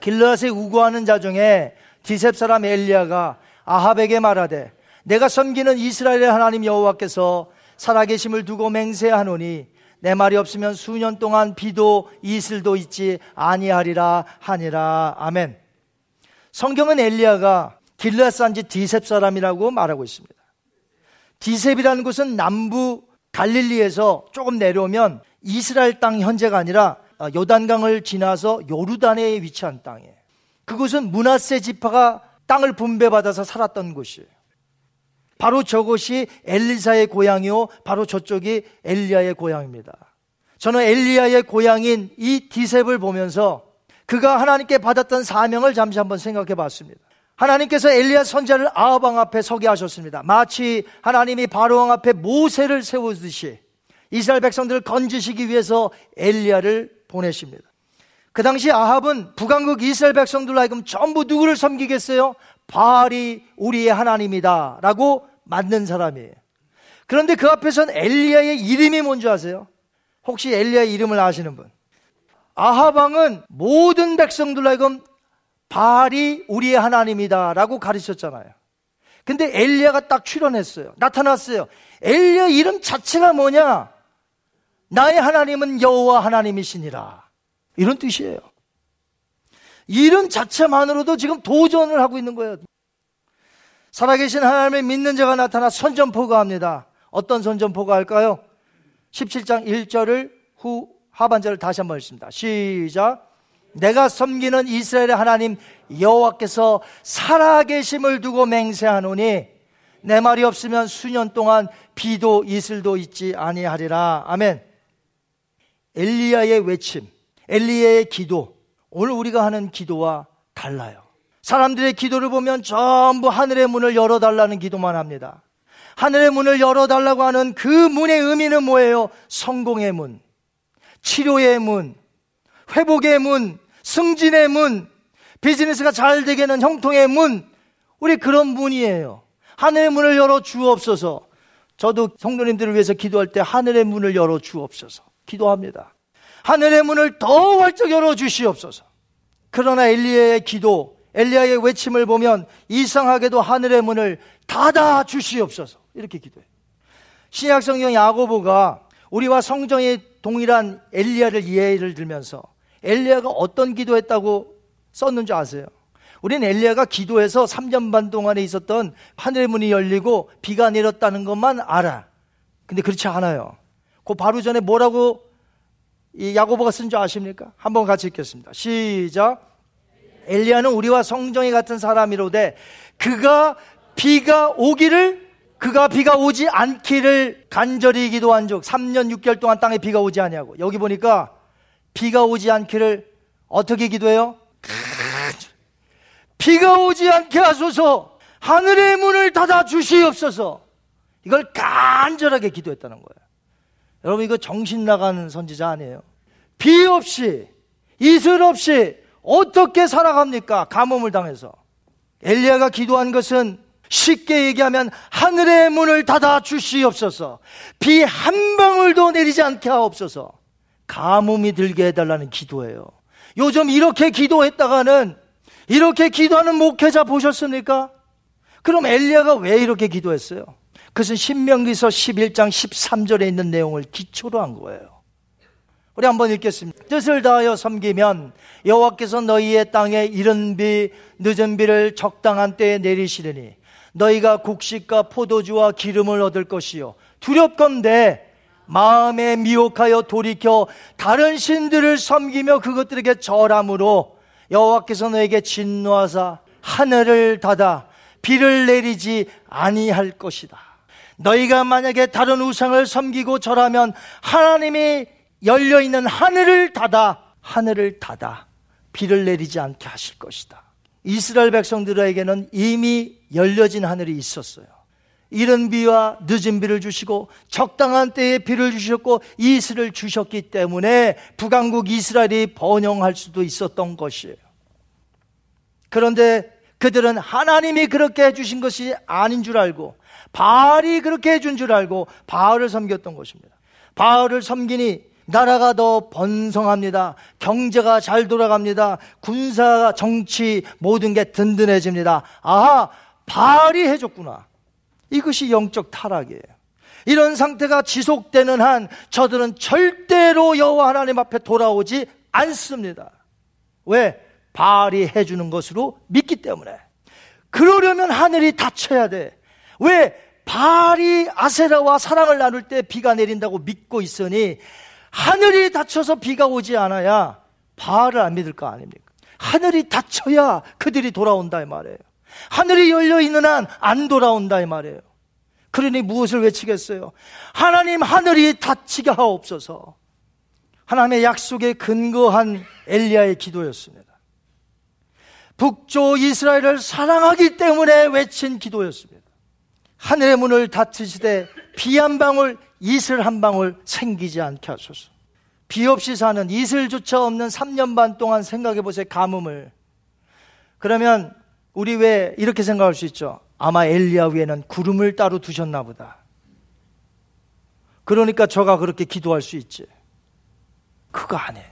길라앗에 우고하는 자 중에 디셉 사람 엘리야가 아합에게 말하되 내가 섬기는 이스라엘의 하나님 여호와께서 살아계심을 두고 맹세하노니 내 말이 없으면 수년 동안 비도 이슬도 있지 아니하리라 하니라 아멘. 성경은 엘리야가 길르앗 산지 디셉 사람이라고 말하고 있습니다. 디셉이라는 곳은 남부 갈릴리에서 조금 내려오면 이스라엘 땅 현재가 아니라 어, 요단강을 지나서 요르단에 위치한 땅이에요. 그곳은 문하세 지파가 땅을 분배받아서 살았던 곳이에요. 바로 저곳이 엘리사의 고향이요. 바로 저쪽이 엘리야의 고향입니다. 저는 엘리야의 고향인 이 디셉을 보면서 그가 하나님께 받았던 사명을 잠시 한번 생각해 봤습니다. 하나님께서 엘리야 선자를 아합왕 앞에 서게 하셨습니다. 마치 하나님이 바로왕 앞에 모세를 세우듯이 이스라엘 백성들을 건지시기 위해서 엘리야를 보내십니다. 그 당시 아합은 북왕국 이스라엘 백성들로 하여금 전부 누구를 섬기겠어요? 바알이 우리의 하나님이다 라고 맞는 사람이에요. 그런데 그 앞에선 엘리야의 이름이 뭔지 아세요? 혹시 엘리야의 이름을 아시는 분? 아하방은 모든 백성들로 하여금 바알이 우리의 하나님이다라고 가르쳤잖아요. 근데 엘리야가 딱 출연했어요. 나타났어요. 엘리야 이름 자체가 뭐냐? 나의 하나님은 여호와 하나님이시니라. 이런 뜻이에요. 이름 자체만으로도 지금 도전을 하고 있는 거예요. 살아계신 하나님을 믿는 자가 나타나 선전포가 합니다. 어떤 선전포가 할까요? 17장 1절을 후 하반절을 다시 한번 읽습니다. 시작. 내가 섬기는 이스라엘의 하나님 여호와께서 살아계심을 두고 맹세하노니 내 말이 없으면 수년 동안 비도 이슬도 있지 아니하리라. 아멘. 엘리야의 외침, 엘리야의 기도, 오늘 우리가 하는 기도와 달라요. 사람들의 기도를 보면 전부 하늘의 문을 열어달라는 기도만 합니다. 하늘의 문을 열어달라고 하는 그 문의 의미는 뭐예요? 성공의 문, 치료의 문, 회복의 문, 승진의 문, 비즈니스가 잘 되게 하는 형통의 문, 우리 그런 문이에요. 하늘의 문을 열어 주옵소서. 저도 성도님들을 위해서 기도할 때 하늘의 문을 열어 주옵소서. 기도합니다. 하늘의 문을 더 활짝 열어 주시옵소서. 그러나 엘리야의 기도, 엘리야의 외침을 보면 이상하게도 하늘의 문을 닫아 주시옵소서. 이렇게 기도해요. 신약 성경 야고보가 우리와 성정이 동일한 엘리야를 예를 들면서 엘리야가 어떤 기도했다고 썼는지 아세요? 우리는 엘리야가 기도해서 3년 반 동안에 있었던 하늘의 문이 열리고 비가 내렸다는 것만 알아. 근데 그렇지 않아요. 그 바로 전에 뭐라고 이 야고보가 쓴 줄 아십니까? 한번 같이 읽겠습니다. 시작. 엘리야는 우리와 성정이 같은 사람이로되 그가 비가 오기를 그가 비가 오지 않기를 간절히 기도한 적 3년 6개월 동안 땅에 비가 오지 않냐고. 여기 보니까 비가 오지 않기를 어떻게 기도해요? 비가 오지 않게 하소서. 하늘의 문을 닫아 주시옵소서. 이걸 간절하게 기도했다는 거예요. 여러분 이거 정신 나가는 선지자 아니에요. 비 없이 이슬 없이 어떻게 살아갑니까? 가뭄을 당해서 엘리야가 기도한 것은 쉽게 얘기하면 하늘의 문을 닫아 주시옵소서. 비 한 방울도 내리지 않게 하옵소서. 가뭄이 들게 해달라는 기도예요. 요즘 이렇게 기도했다가는 이렇게 기도하는 목회자 보셨습니까? 그럼 엘리야가 왜 이렇게 기도했어요? 그것은 신명기서 11장 13절에 있는 내용을 기초로 한 거예요. 우리 한번 읽겠습니다. 뜻을 다하여 섬기면 여호와께서 너희의 땅에 이른 비 늦은 비를 적당한 때에 내리시리니 너희가 곡식과 포도주와 기름을 얻을 것이요 두렵건대 마음에 미혹하여 돌이켜 다른 신들을 섬기며 그것들에게 절함으로 여호와께서 너에게 진노하사 하늘을 닫아 비를 내리지 아니할 것이다. 너희가 만약에 다른 우상을 섬기고 절하면 하나님이 열려 있는 하늘을 닫아 하늘을 닫아 비를 내리지 않게 하실 것이다. 이스라엘 백성들에게는 이미 열려진 하늘이 있었어요. 이른 비와 늦은 비를 주시고 적당한 때에 비를 주셨고 이슬을 주셨기 때문에 북왕국 이스라엘이 번영할 수도 있었던 것이에요. 그런데 그들은 하나님이 그렇게 해주신 것이 아닌 줄 알고 바알이 그렇게 해준 줄 알고 바알을 섬겼던 것입니다. 바알을 섬기니 나라가 더 번성합니다. 경제가 잘 돌아갑니다. 군사, 정치 모든 게 든든해집니다. 아하, 바알이 해줬구나. 이것이 영적 타락이에요. 이런 상태가 지속되는 한 저들은 절대로 여호와 하나님 앞에 돌아오지 않습니다. 왜? 바알이 해주는 것으로 믿기 때문에. 그러려면 하늘이 닫혀야 돼. 왜? 바알이 아세라와 사랑을 나눌 때 비가 내린다고 믿고 있으니 하늘이 닫혀서 비가 오지 않아야 바알을 안 믿을 거 아닙니까? 하늘이 닫혀야 그들이 돌아온다 이 말이에요. 하늘이 열려 있는 한 안 돌아온다 이 말이에요. 그러니 무엇을 외치겠어요? 하나님 하늘이 닫히게 하옵소서. 하나님의 약속에 근거한 엘리야의 기도였습니다. 북조 이스라엘을 사랑하기 때문에 외친 기도였습니다. 하늘의 문을 닫히시되 비 한 방울, 이슬 한 방울 생기지 않게 하소서. 비 없이 사는 이슬조차 없는 3년 반 동안 생각해 보세요. 가뭄을. 그러면 우리 왜 이렇게 생각할 수 있죠? 아마 엘리야 위에는 구름을 따로 두셨나 보다. 그러니까 저가 그렇게 기도할 수 있지. 그거 안 해.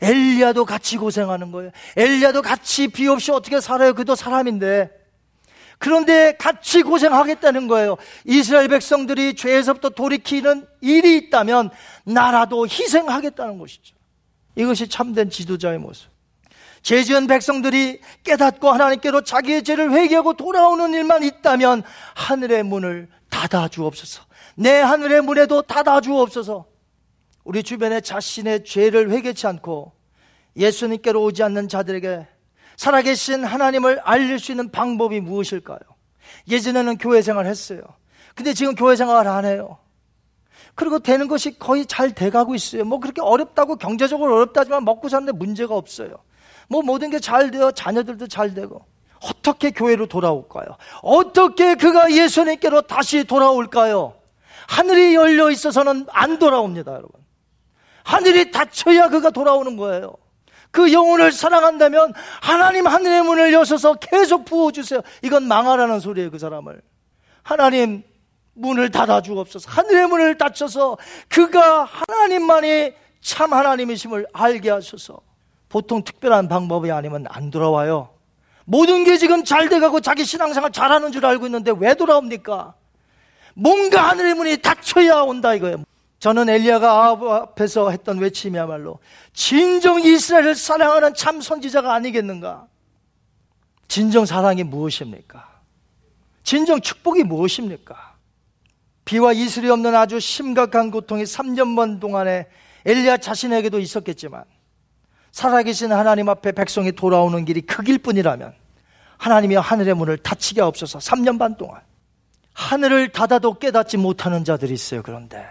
엘리야도 같이 고생하는 거예요. 엘리야도 같이 비 없이 어떻게 살아요? 그도 사람인데. 그런데 같이 고생하겠다는 거예요. 이스라엘 백성들이 죄에서부터 돌이키는 일이 있다면 나라도 희생하겠다는 것이죠. 이것이 참된 지도자의 모습. 죄 지은 백성들이 깨닫고 하나님께로 자기의 죄를 회개하고 돌아오는 일만 있다면 하늘의 문을 닫아 주옵소서. 내 하늘의 문에도 닫아 주옵소서. 우리 주변에 자신의 죄를 회개치 않고 예수님께로 오지 않는 자들에게 살아계신 하나님을 알릴 수 있는 방법이 무엇일까요? 예전에는 교회 생활 했어요. 근데 지금 교회 생활 안 해요. 그리고 되는 것이 거의 잘 돼가고 있어요. 뭐 그렇게 어렵다고 경제적으로 어렵다지만 먹고 사는데 문제가 없어요. 뭐 모든 게잘 돼요. 자녀들도 잘 되고. 어떻게 교회로 돌아올까요? 어떻게 그가 예수님께로 다시 돌아올까요? 하늘이 열려 있어서는 안 돌아옵니다, 여러분. 하늘이 닫혀야 그가 돌아오는 거예요. 그 영혼을 사랑한다면 하나님 하늘의 문을 여셔서 계속 부어주세요. 이건 망하라는 소리예요, 그 사람을. 하나님 문을 닫아 주옵소서. 하늘의 문을 닫혀서 그가 하나님만이 참 하나님이심을 알게 하셔서 보통 특별한 방법이 아니면 안 돌아와요. 모든 게 지금 잘 돼가고 자기 신앙생활 잘하는 줄 알고 있는데 왜 돌아옵니까? 뭔가 하늘의 문이 닫혀야 온다 이거예요. 저는 엘리야가 앞에서 했던 외침이야말로 진정 이스라엘을 사랑하는 참 선지자가 아니겠는가? 진정 사랑이 무엇입니까? 진정 축복이 무엇입니까? 비와 이슬이 없는 아주 심각한 고통이 3년 반 동안에 엘리야 자신에게도 있었겠지만 살아계신 하나님 앞에 백성이 돌아오는 길이 그 길뿐이라면 하나님이 하늘의 문을 닫히게 없어서 3년 반 동안 하늘을 닫아도 깨닫지 못하는 자들이 있어요. 그런데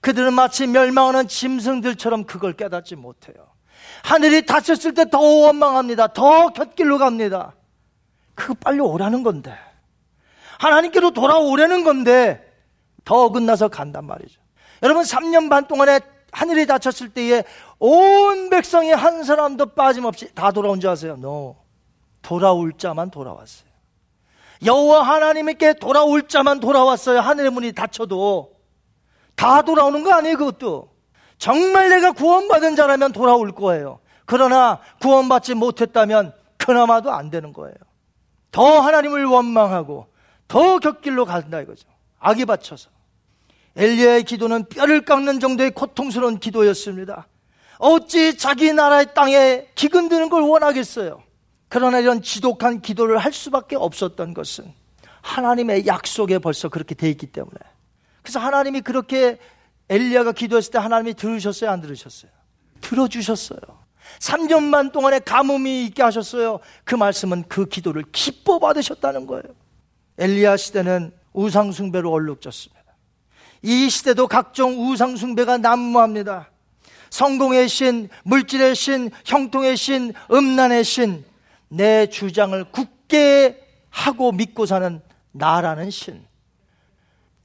그들은 마치 멸망하는 짐승들처럼 그걸 깨닫지 못해요. 하늘이 닫혔을 때 더 원망합니다. 더 곁길로 갑니다. 그거 빨리 오라는 건데. 하나님께로 돌아오려는 건데 더 어긋나서 간단 말이죠. 여러분 3년 반 동안에 하늘이 닫혔을 때에 온 백성이 한 사람도 빠짐없이 다 돌아온 줄 아세요? No. 돌아올 자만 돌아왔어요. 여호와 하나님께 돌아올 자만 돌아왔어요. 하늘의 문이 닫혀도 다 돌아오는 거 아니에요, 그것도. 정말 내가 구원받은 자라면 돌아올 거예요. 그러나 구원받지 못했다면 그나마도 안 되는 거예요. 더 하나님을 원망하고 더 곁길로 간다 이거죠. 악이 받쳐서. 엘리야의 기도는 뼈를 깎는 정도의 고통스러운 기도였습니다. 어찌 자기 나라의 땅에 기근드는 걸 원하겠어요? 그러나 이런 지독한 기도를 할 수밖에 없었던 것은 하나님의 약속에 벌써 그렇게 돼 있기 때문에. 그래서 하나님이 그렇게 엘리야가 기도했을 때 하나님이 들으셨어요? 안 들으셨어요? 들어주셨어요. 3년만 동안의 가뭄이 있게 하셨어요. 그 말씀은 그 기도를 기뻐 받으셨다는 거예요. 엘리야 시대는 우상숭배로 얼룩졌습니다. 이 시대도 각종 우상숭배가 난무합니다. 성공의 신, 물질의 신, 형통의 신, 음란의 신, 내 주장을 굳게 하고 믿고 사는 나라는 신.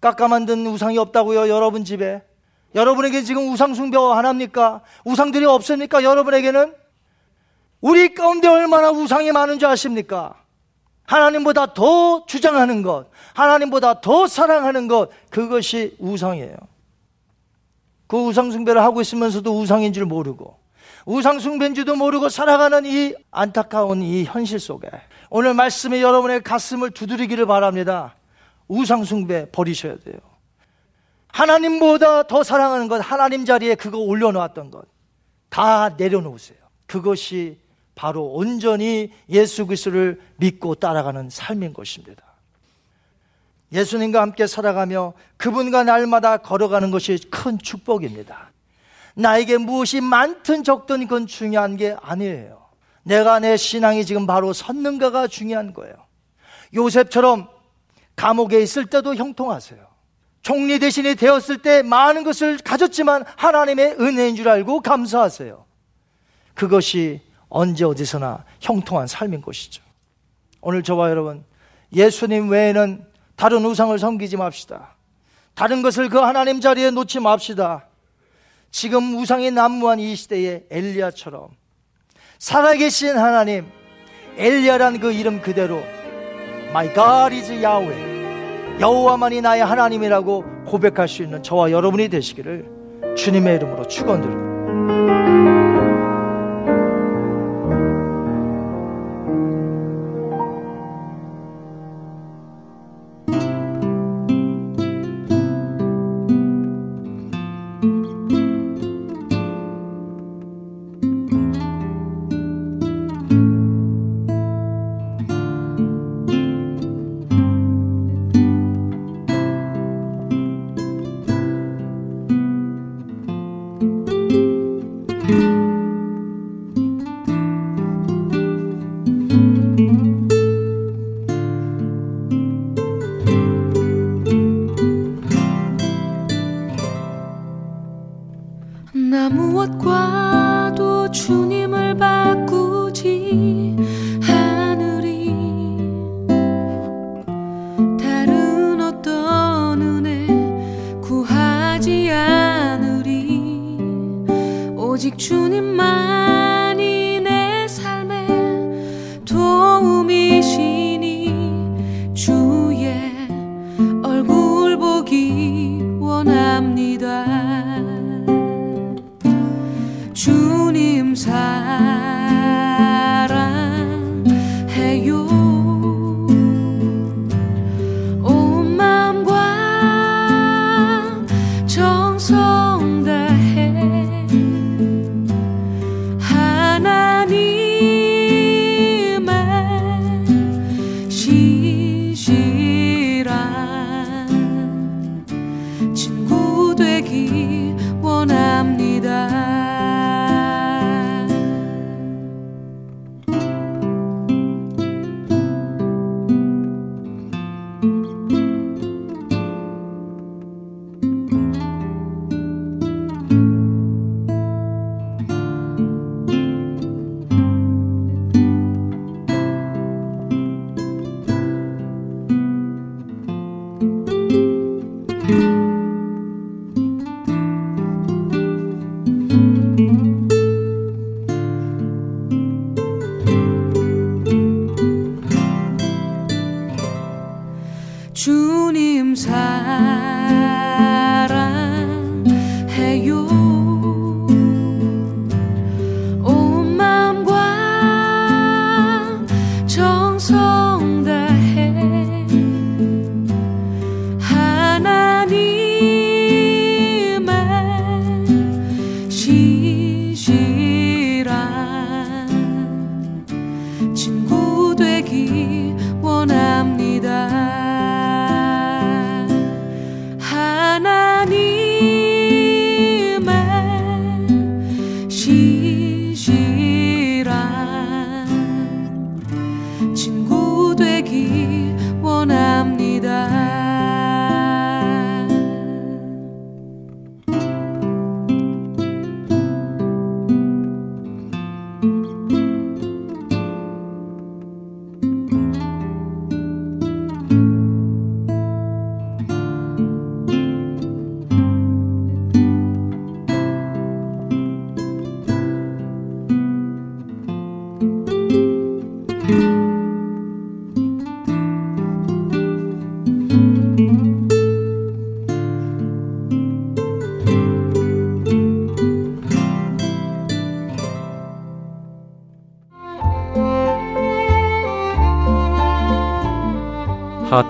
깎아 만든 우상이 없다고요, 여러분 집에? 여러분에게 지금 우상숭배 안 합니까? 우상들이 없습니까? 여러분에게는? 우리 가운데 얼마나 우상이 많은 줄 아십니까? 하나님보다 더 주장하는 것, 하나님보다 더 사랑하는 것, 그것이 우상이에요. 그 우상숭배를 하고 있으면서도 우상인 줄 모르고, 우상숭배인지도 모르고 살아가는 이 안타까운 이 현실 속에, 오늘 말씀이 여러분의 가슴을 두드리기를 바랍니다. 우상숭배 버리셔야 돼요. 하나님보다 더 사랑하는 것, 하나님 자리에 그거 올려놓았던 것, 다 내려놓으세요. 그것이 바로 온전히 예수 그리스도를 믿고 따라가는 삶인 것입니다. 예수님과 함께 살아가며 그분과 날마다 걸어가는 것이 큰 축복입니다. 나에게 무엇이 많든 적든 그건 중요한 게 아니에요. 내가 내 신앙이 지금 바로 섰는가가 중요한 거예요. 요셉처럼 감옥에 있을 때도 형통하세요. 총리 대신이 되었을 때 많은 것을 가졌지만 하나님의 은혜인 줄 알고 감사하세요. 그것이 언제 어디서나 형통한 삶인 것이죠. 오늘 저와 여러분, 예수님 외에는 다른 우상을 섬기지 맙시다. 다른 것을 그 하나님 자리에 놓지 맙시다. 지금 우상이 난무한 이 시대의 엘리야처럼 살아계신 하나님, 엘리야란 그 이름 그대로 My God is Yahweh. 여호와만이 나의 하나님이라고 고백할 수 있는 저와 여러분이 되시기를 주님의 이름으로 축원드립니다.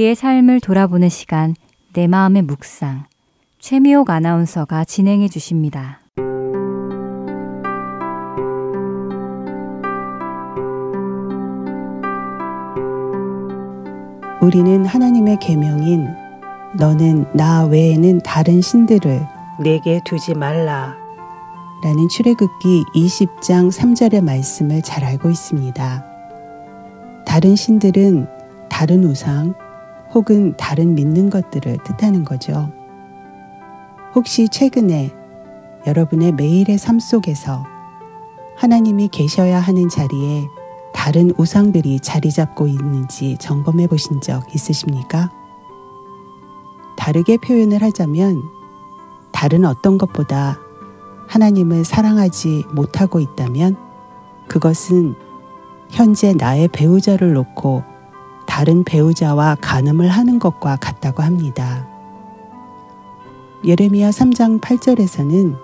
우리의 삶을 돌아보는 시간, 내 마음의 묵상. 최미옥 아나운서가 진행해 주십니다. 우리는 하나님의 계명인 너는 나 외에는 다른 신들을 내게 두지 말라 라는 출애굽기 20장 3절의 말씀을 잘 알고 있습니다. 다른 신들은 다른 우상 혹은 다른 믿는 것들을 뜻하는 거죠. 혹시 최근에 여러분의 매일의 삶 속에서 하나님이 계셔야 하는 자리에 다른 우상들이 자리 잡고 있는지 점검해 보신 적 있으십니까? 다르게 표현을 하자면 다른 어떤 것보다 하나님을 사랑하지 못하고 있다면 그것은 현재 나의 배우자를 놓고 다른 배우자와 간음을 하는 것과 같다고 합니다. 예레미야 3장 8절에서는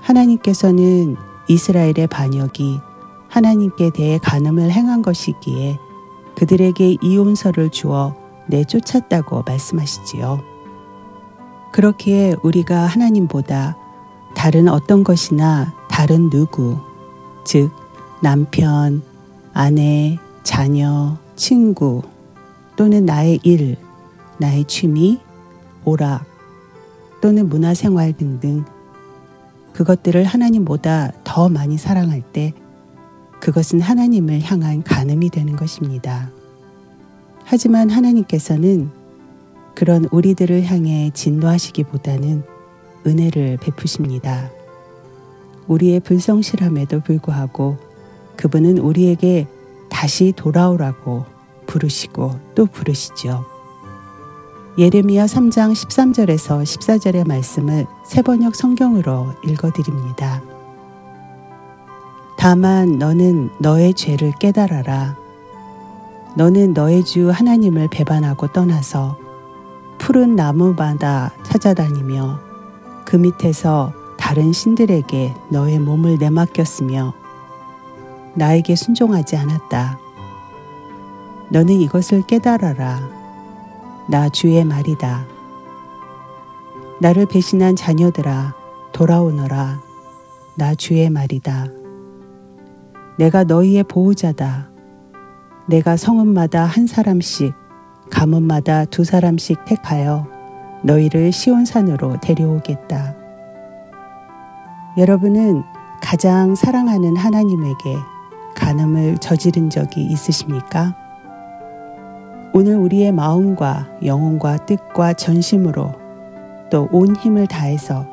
하나님께서는 이스라엘의 반역이 하나님께 대해 간음을 행한 것이기에 그들에게 이혼서를 주어 내쫓았다고 말씀하시지요. 그렇기에 우리가 하나님보다 다른 어떤 것이나 다른 누구, 즉, 남편, 아내, 자녀, 친구, 또는 나의 일, 나의 취미, 오락, 또는 문화생활 등등 그것들을 하나님보다 더 많이 사랑할 때 그것은 하나님을 향한 간음이 되는 것입니다. 하지만 하나님께서는 그런 우리들을 향해 진노하시기보다는 은혜를 베푸십니다. 우리의 불성실함에도 불구하고 그분은 우리에게 다시 돌아오라고 부르시고 또 부르시죠. 예레미야 3장 13절에서 14절의 말씀을 세번역 성경으로 읽어드립니다. 다만 너는 너의 죄를 깨달아라. 너는 너의 주 하나님을 배반하고 떠나서 푸른 나무마다 찾아다니며 그 밑에서 다른 신들에게 너의 몸을 내맡겼으며 나에게 순종하지 않았다. 너는 이것을 깨달아라. 나 주의 말이다. 나를 배신한 자녀들아, 돌아오너라. 나 주의 말이다. 내가 너희의 보호자다. 내가 성읍마다 한 사람씩, 가문마다 두 사람씩 택하여 너희를 시온산으로 데려오겠다. 여러분은 가장 사랑하는 하나님에게 간음을 저지른 적이 있으십니까? 오늘 우리의 마음과 영혼과 뜻과 전심으로 또 온 힘을 다해서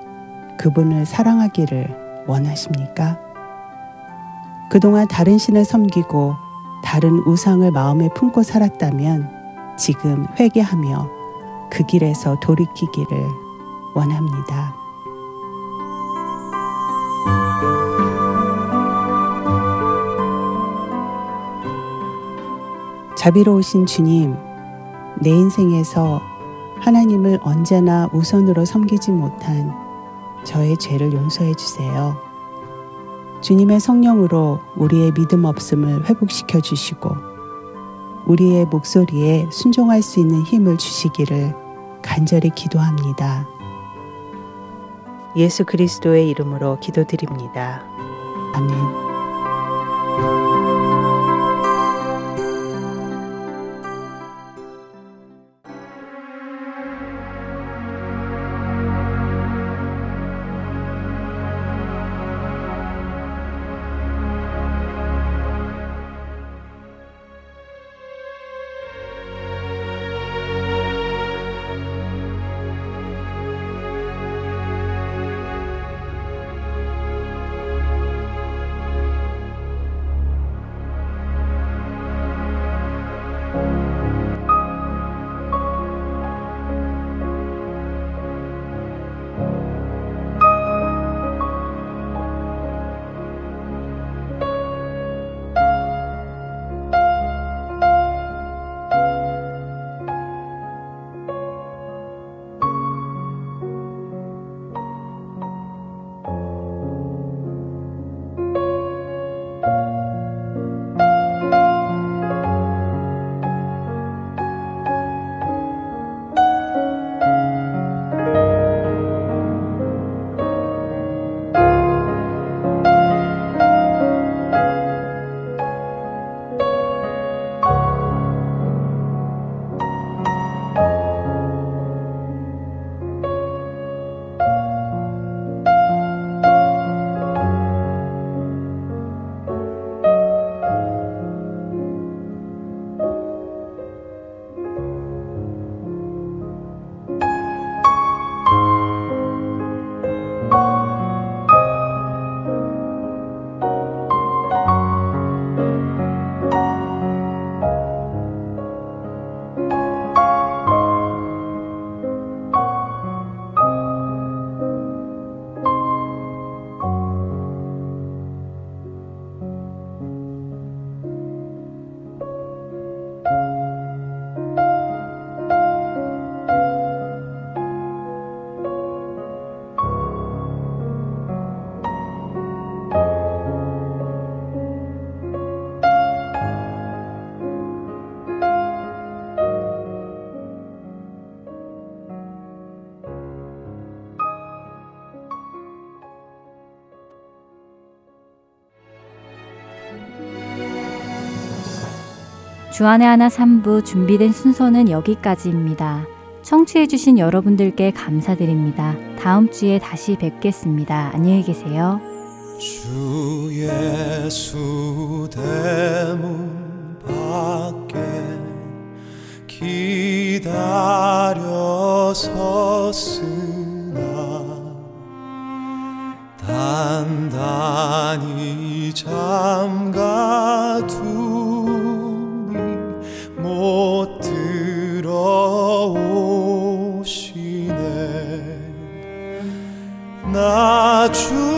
그분을 사랑하기를 원하십니까? 그동안 다른 신을 섬기고 다른 우상을 마음에 품고 살았다면 지금 회개하며 그 길에서 돌이키기를 원합니다. 자비로우신 주님, 내 인생에서 하나님을 언제나 우선으로 섬기지 못한 저의 죄를 용서해 주세요. 주님의 성령으로 우리의 믿음 없음을 회복시켜 주시고 우리의 목소리에 순종할 수 있는 힘을 주시기를 간절히 기도합니다. 예수 그리스도의 이름으로 기도드립니다. 아멘. 주안의 하나 3부 준비된 순서는 여기까지입니다. 청취해주신 여러분들께 감사드립니다. 다음 주에 다시 뵙겠습니다. 안녕히 계세요. 주 예수 대문 밖에 기다려 섰으나 단단히 잠가 나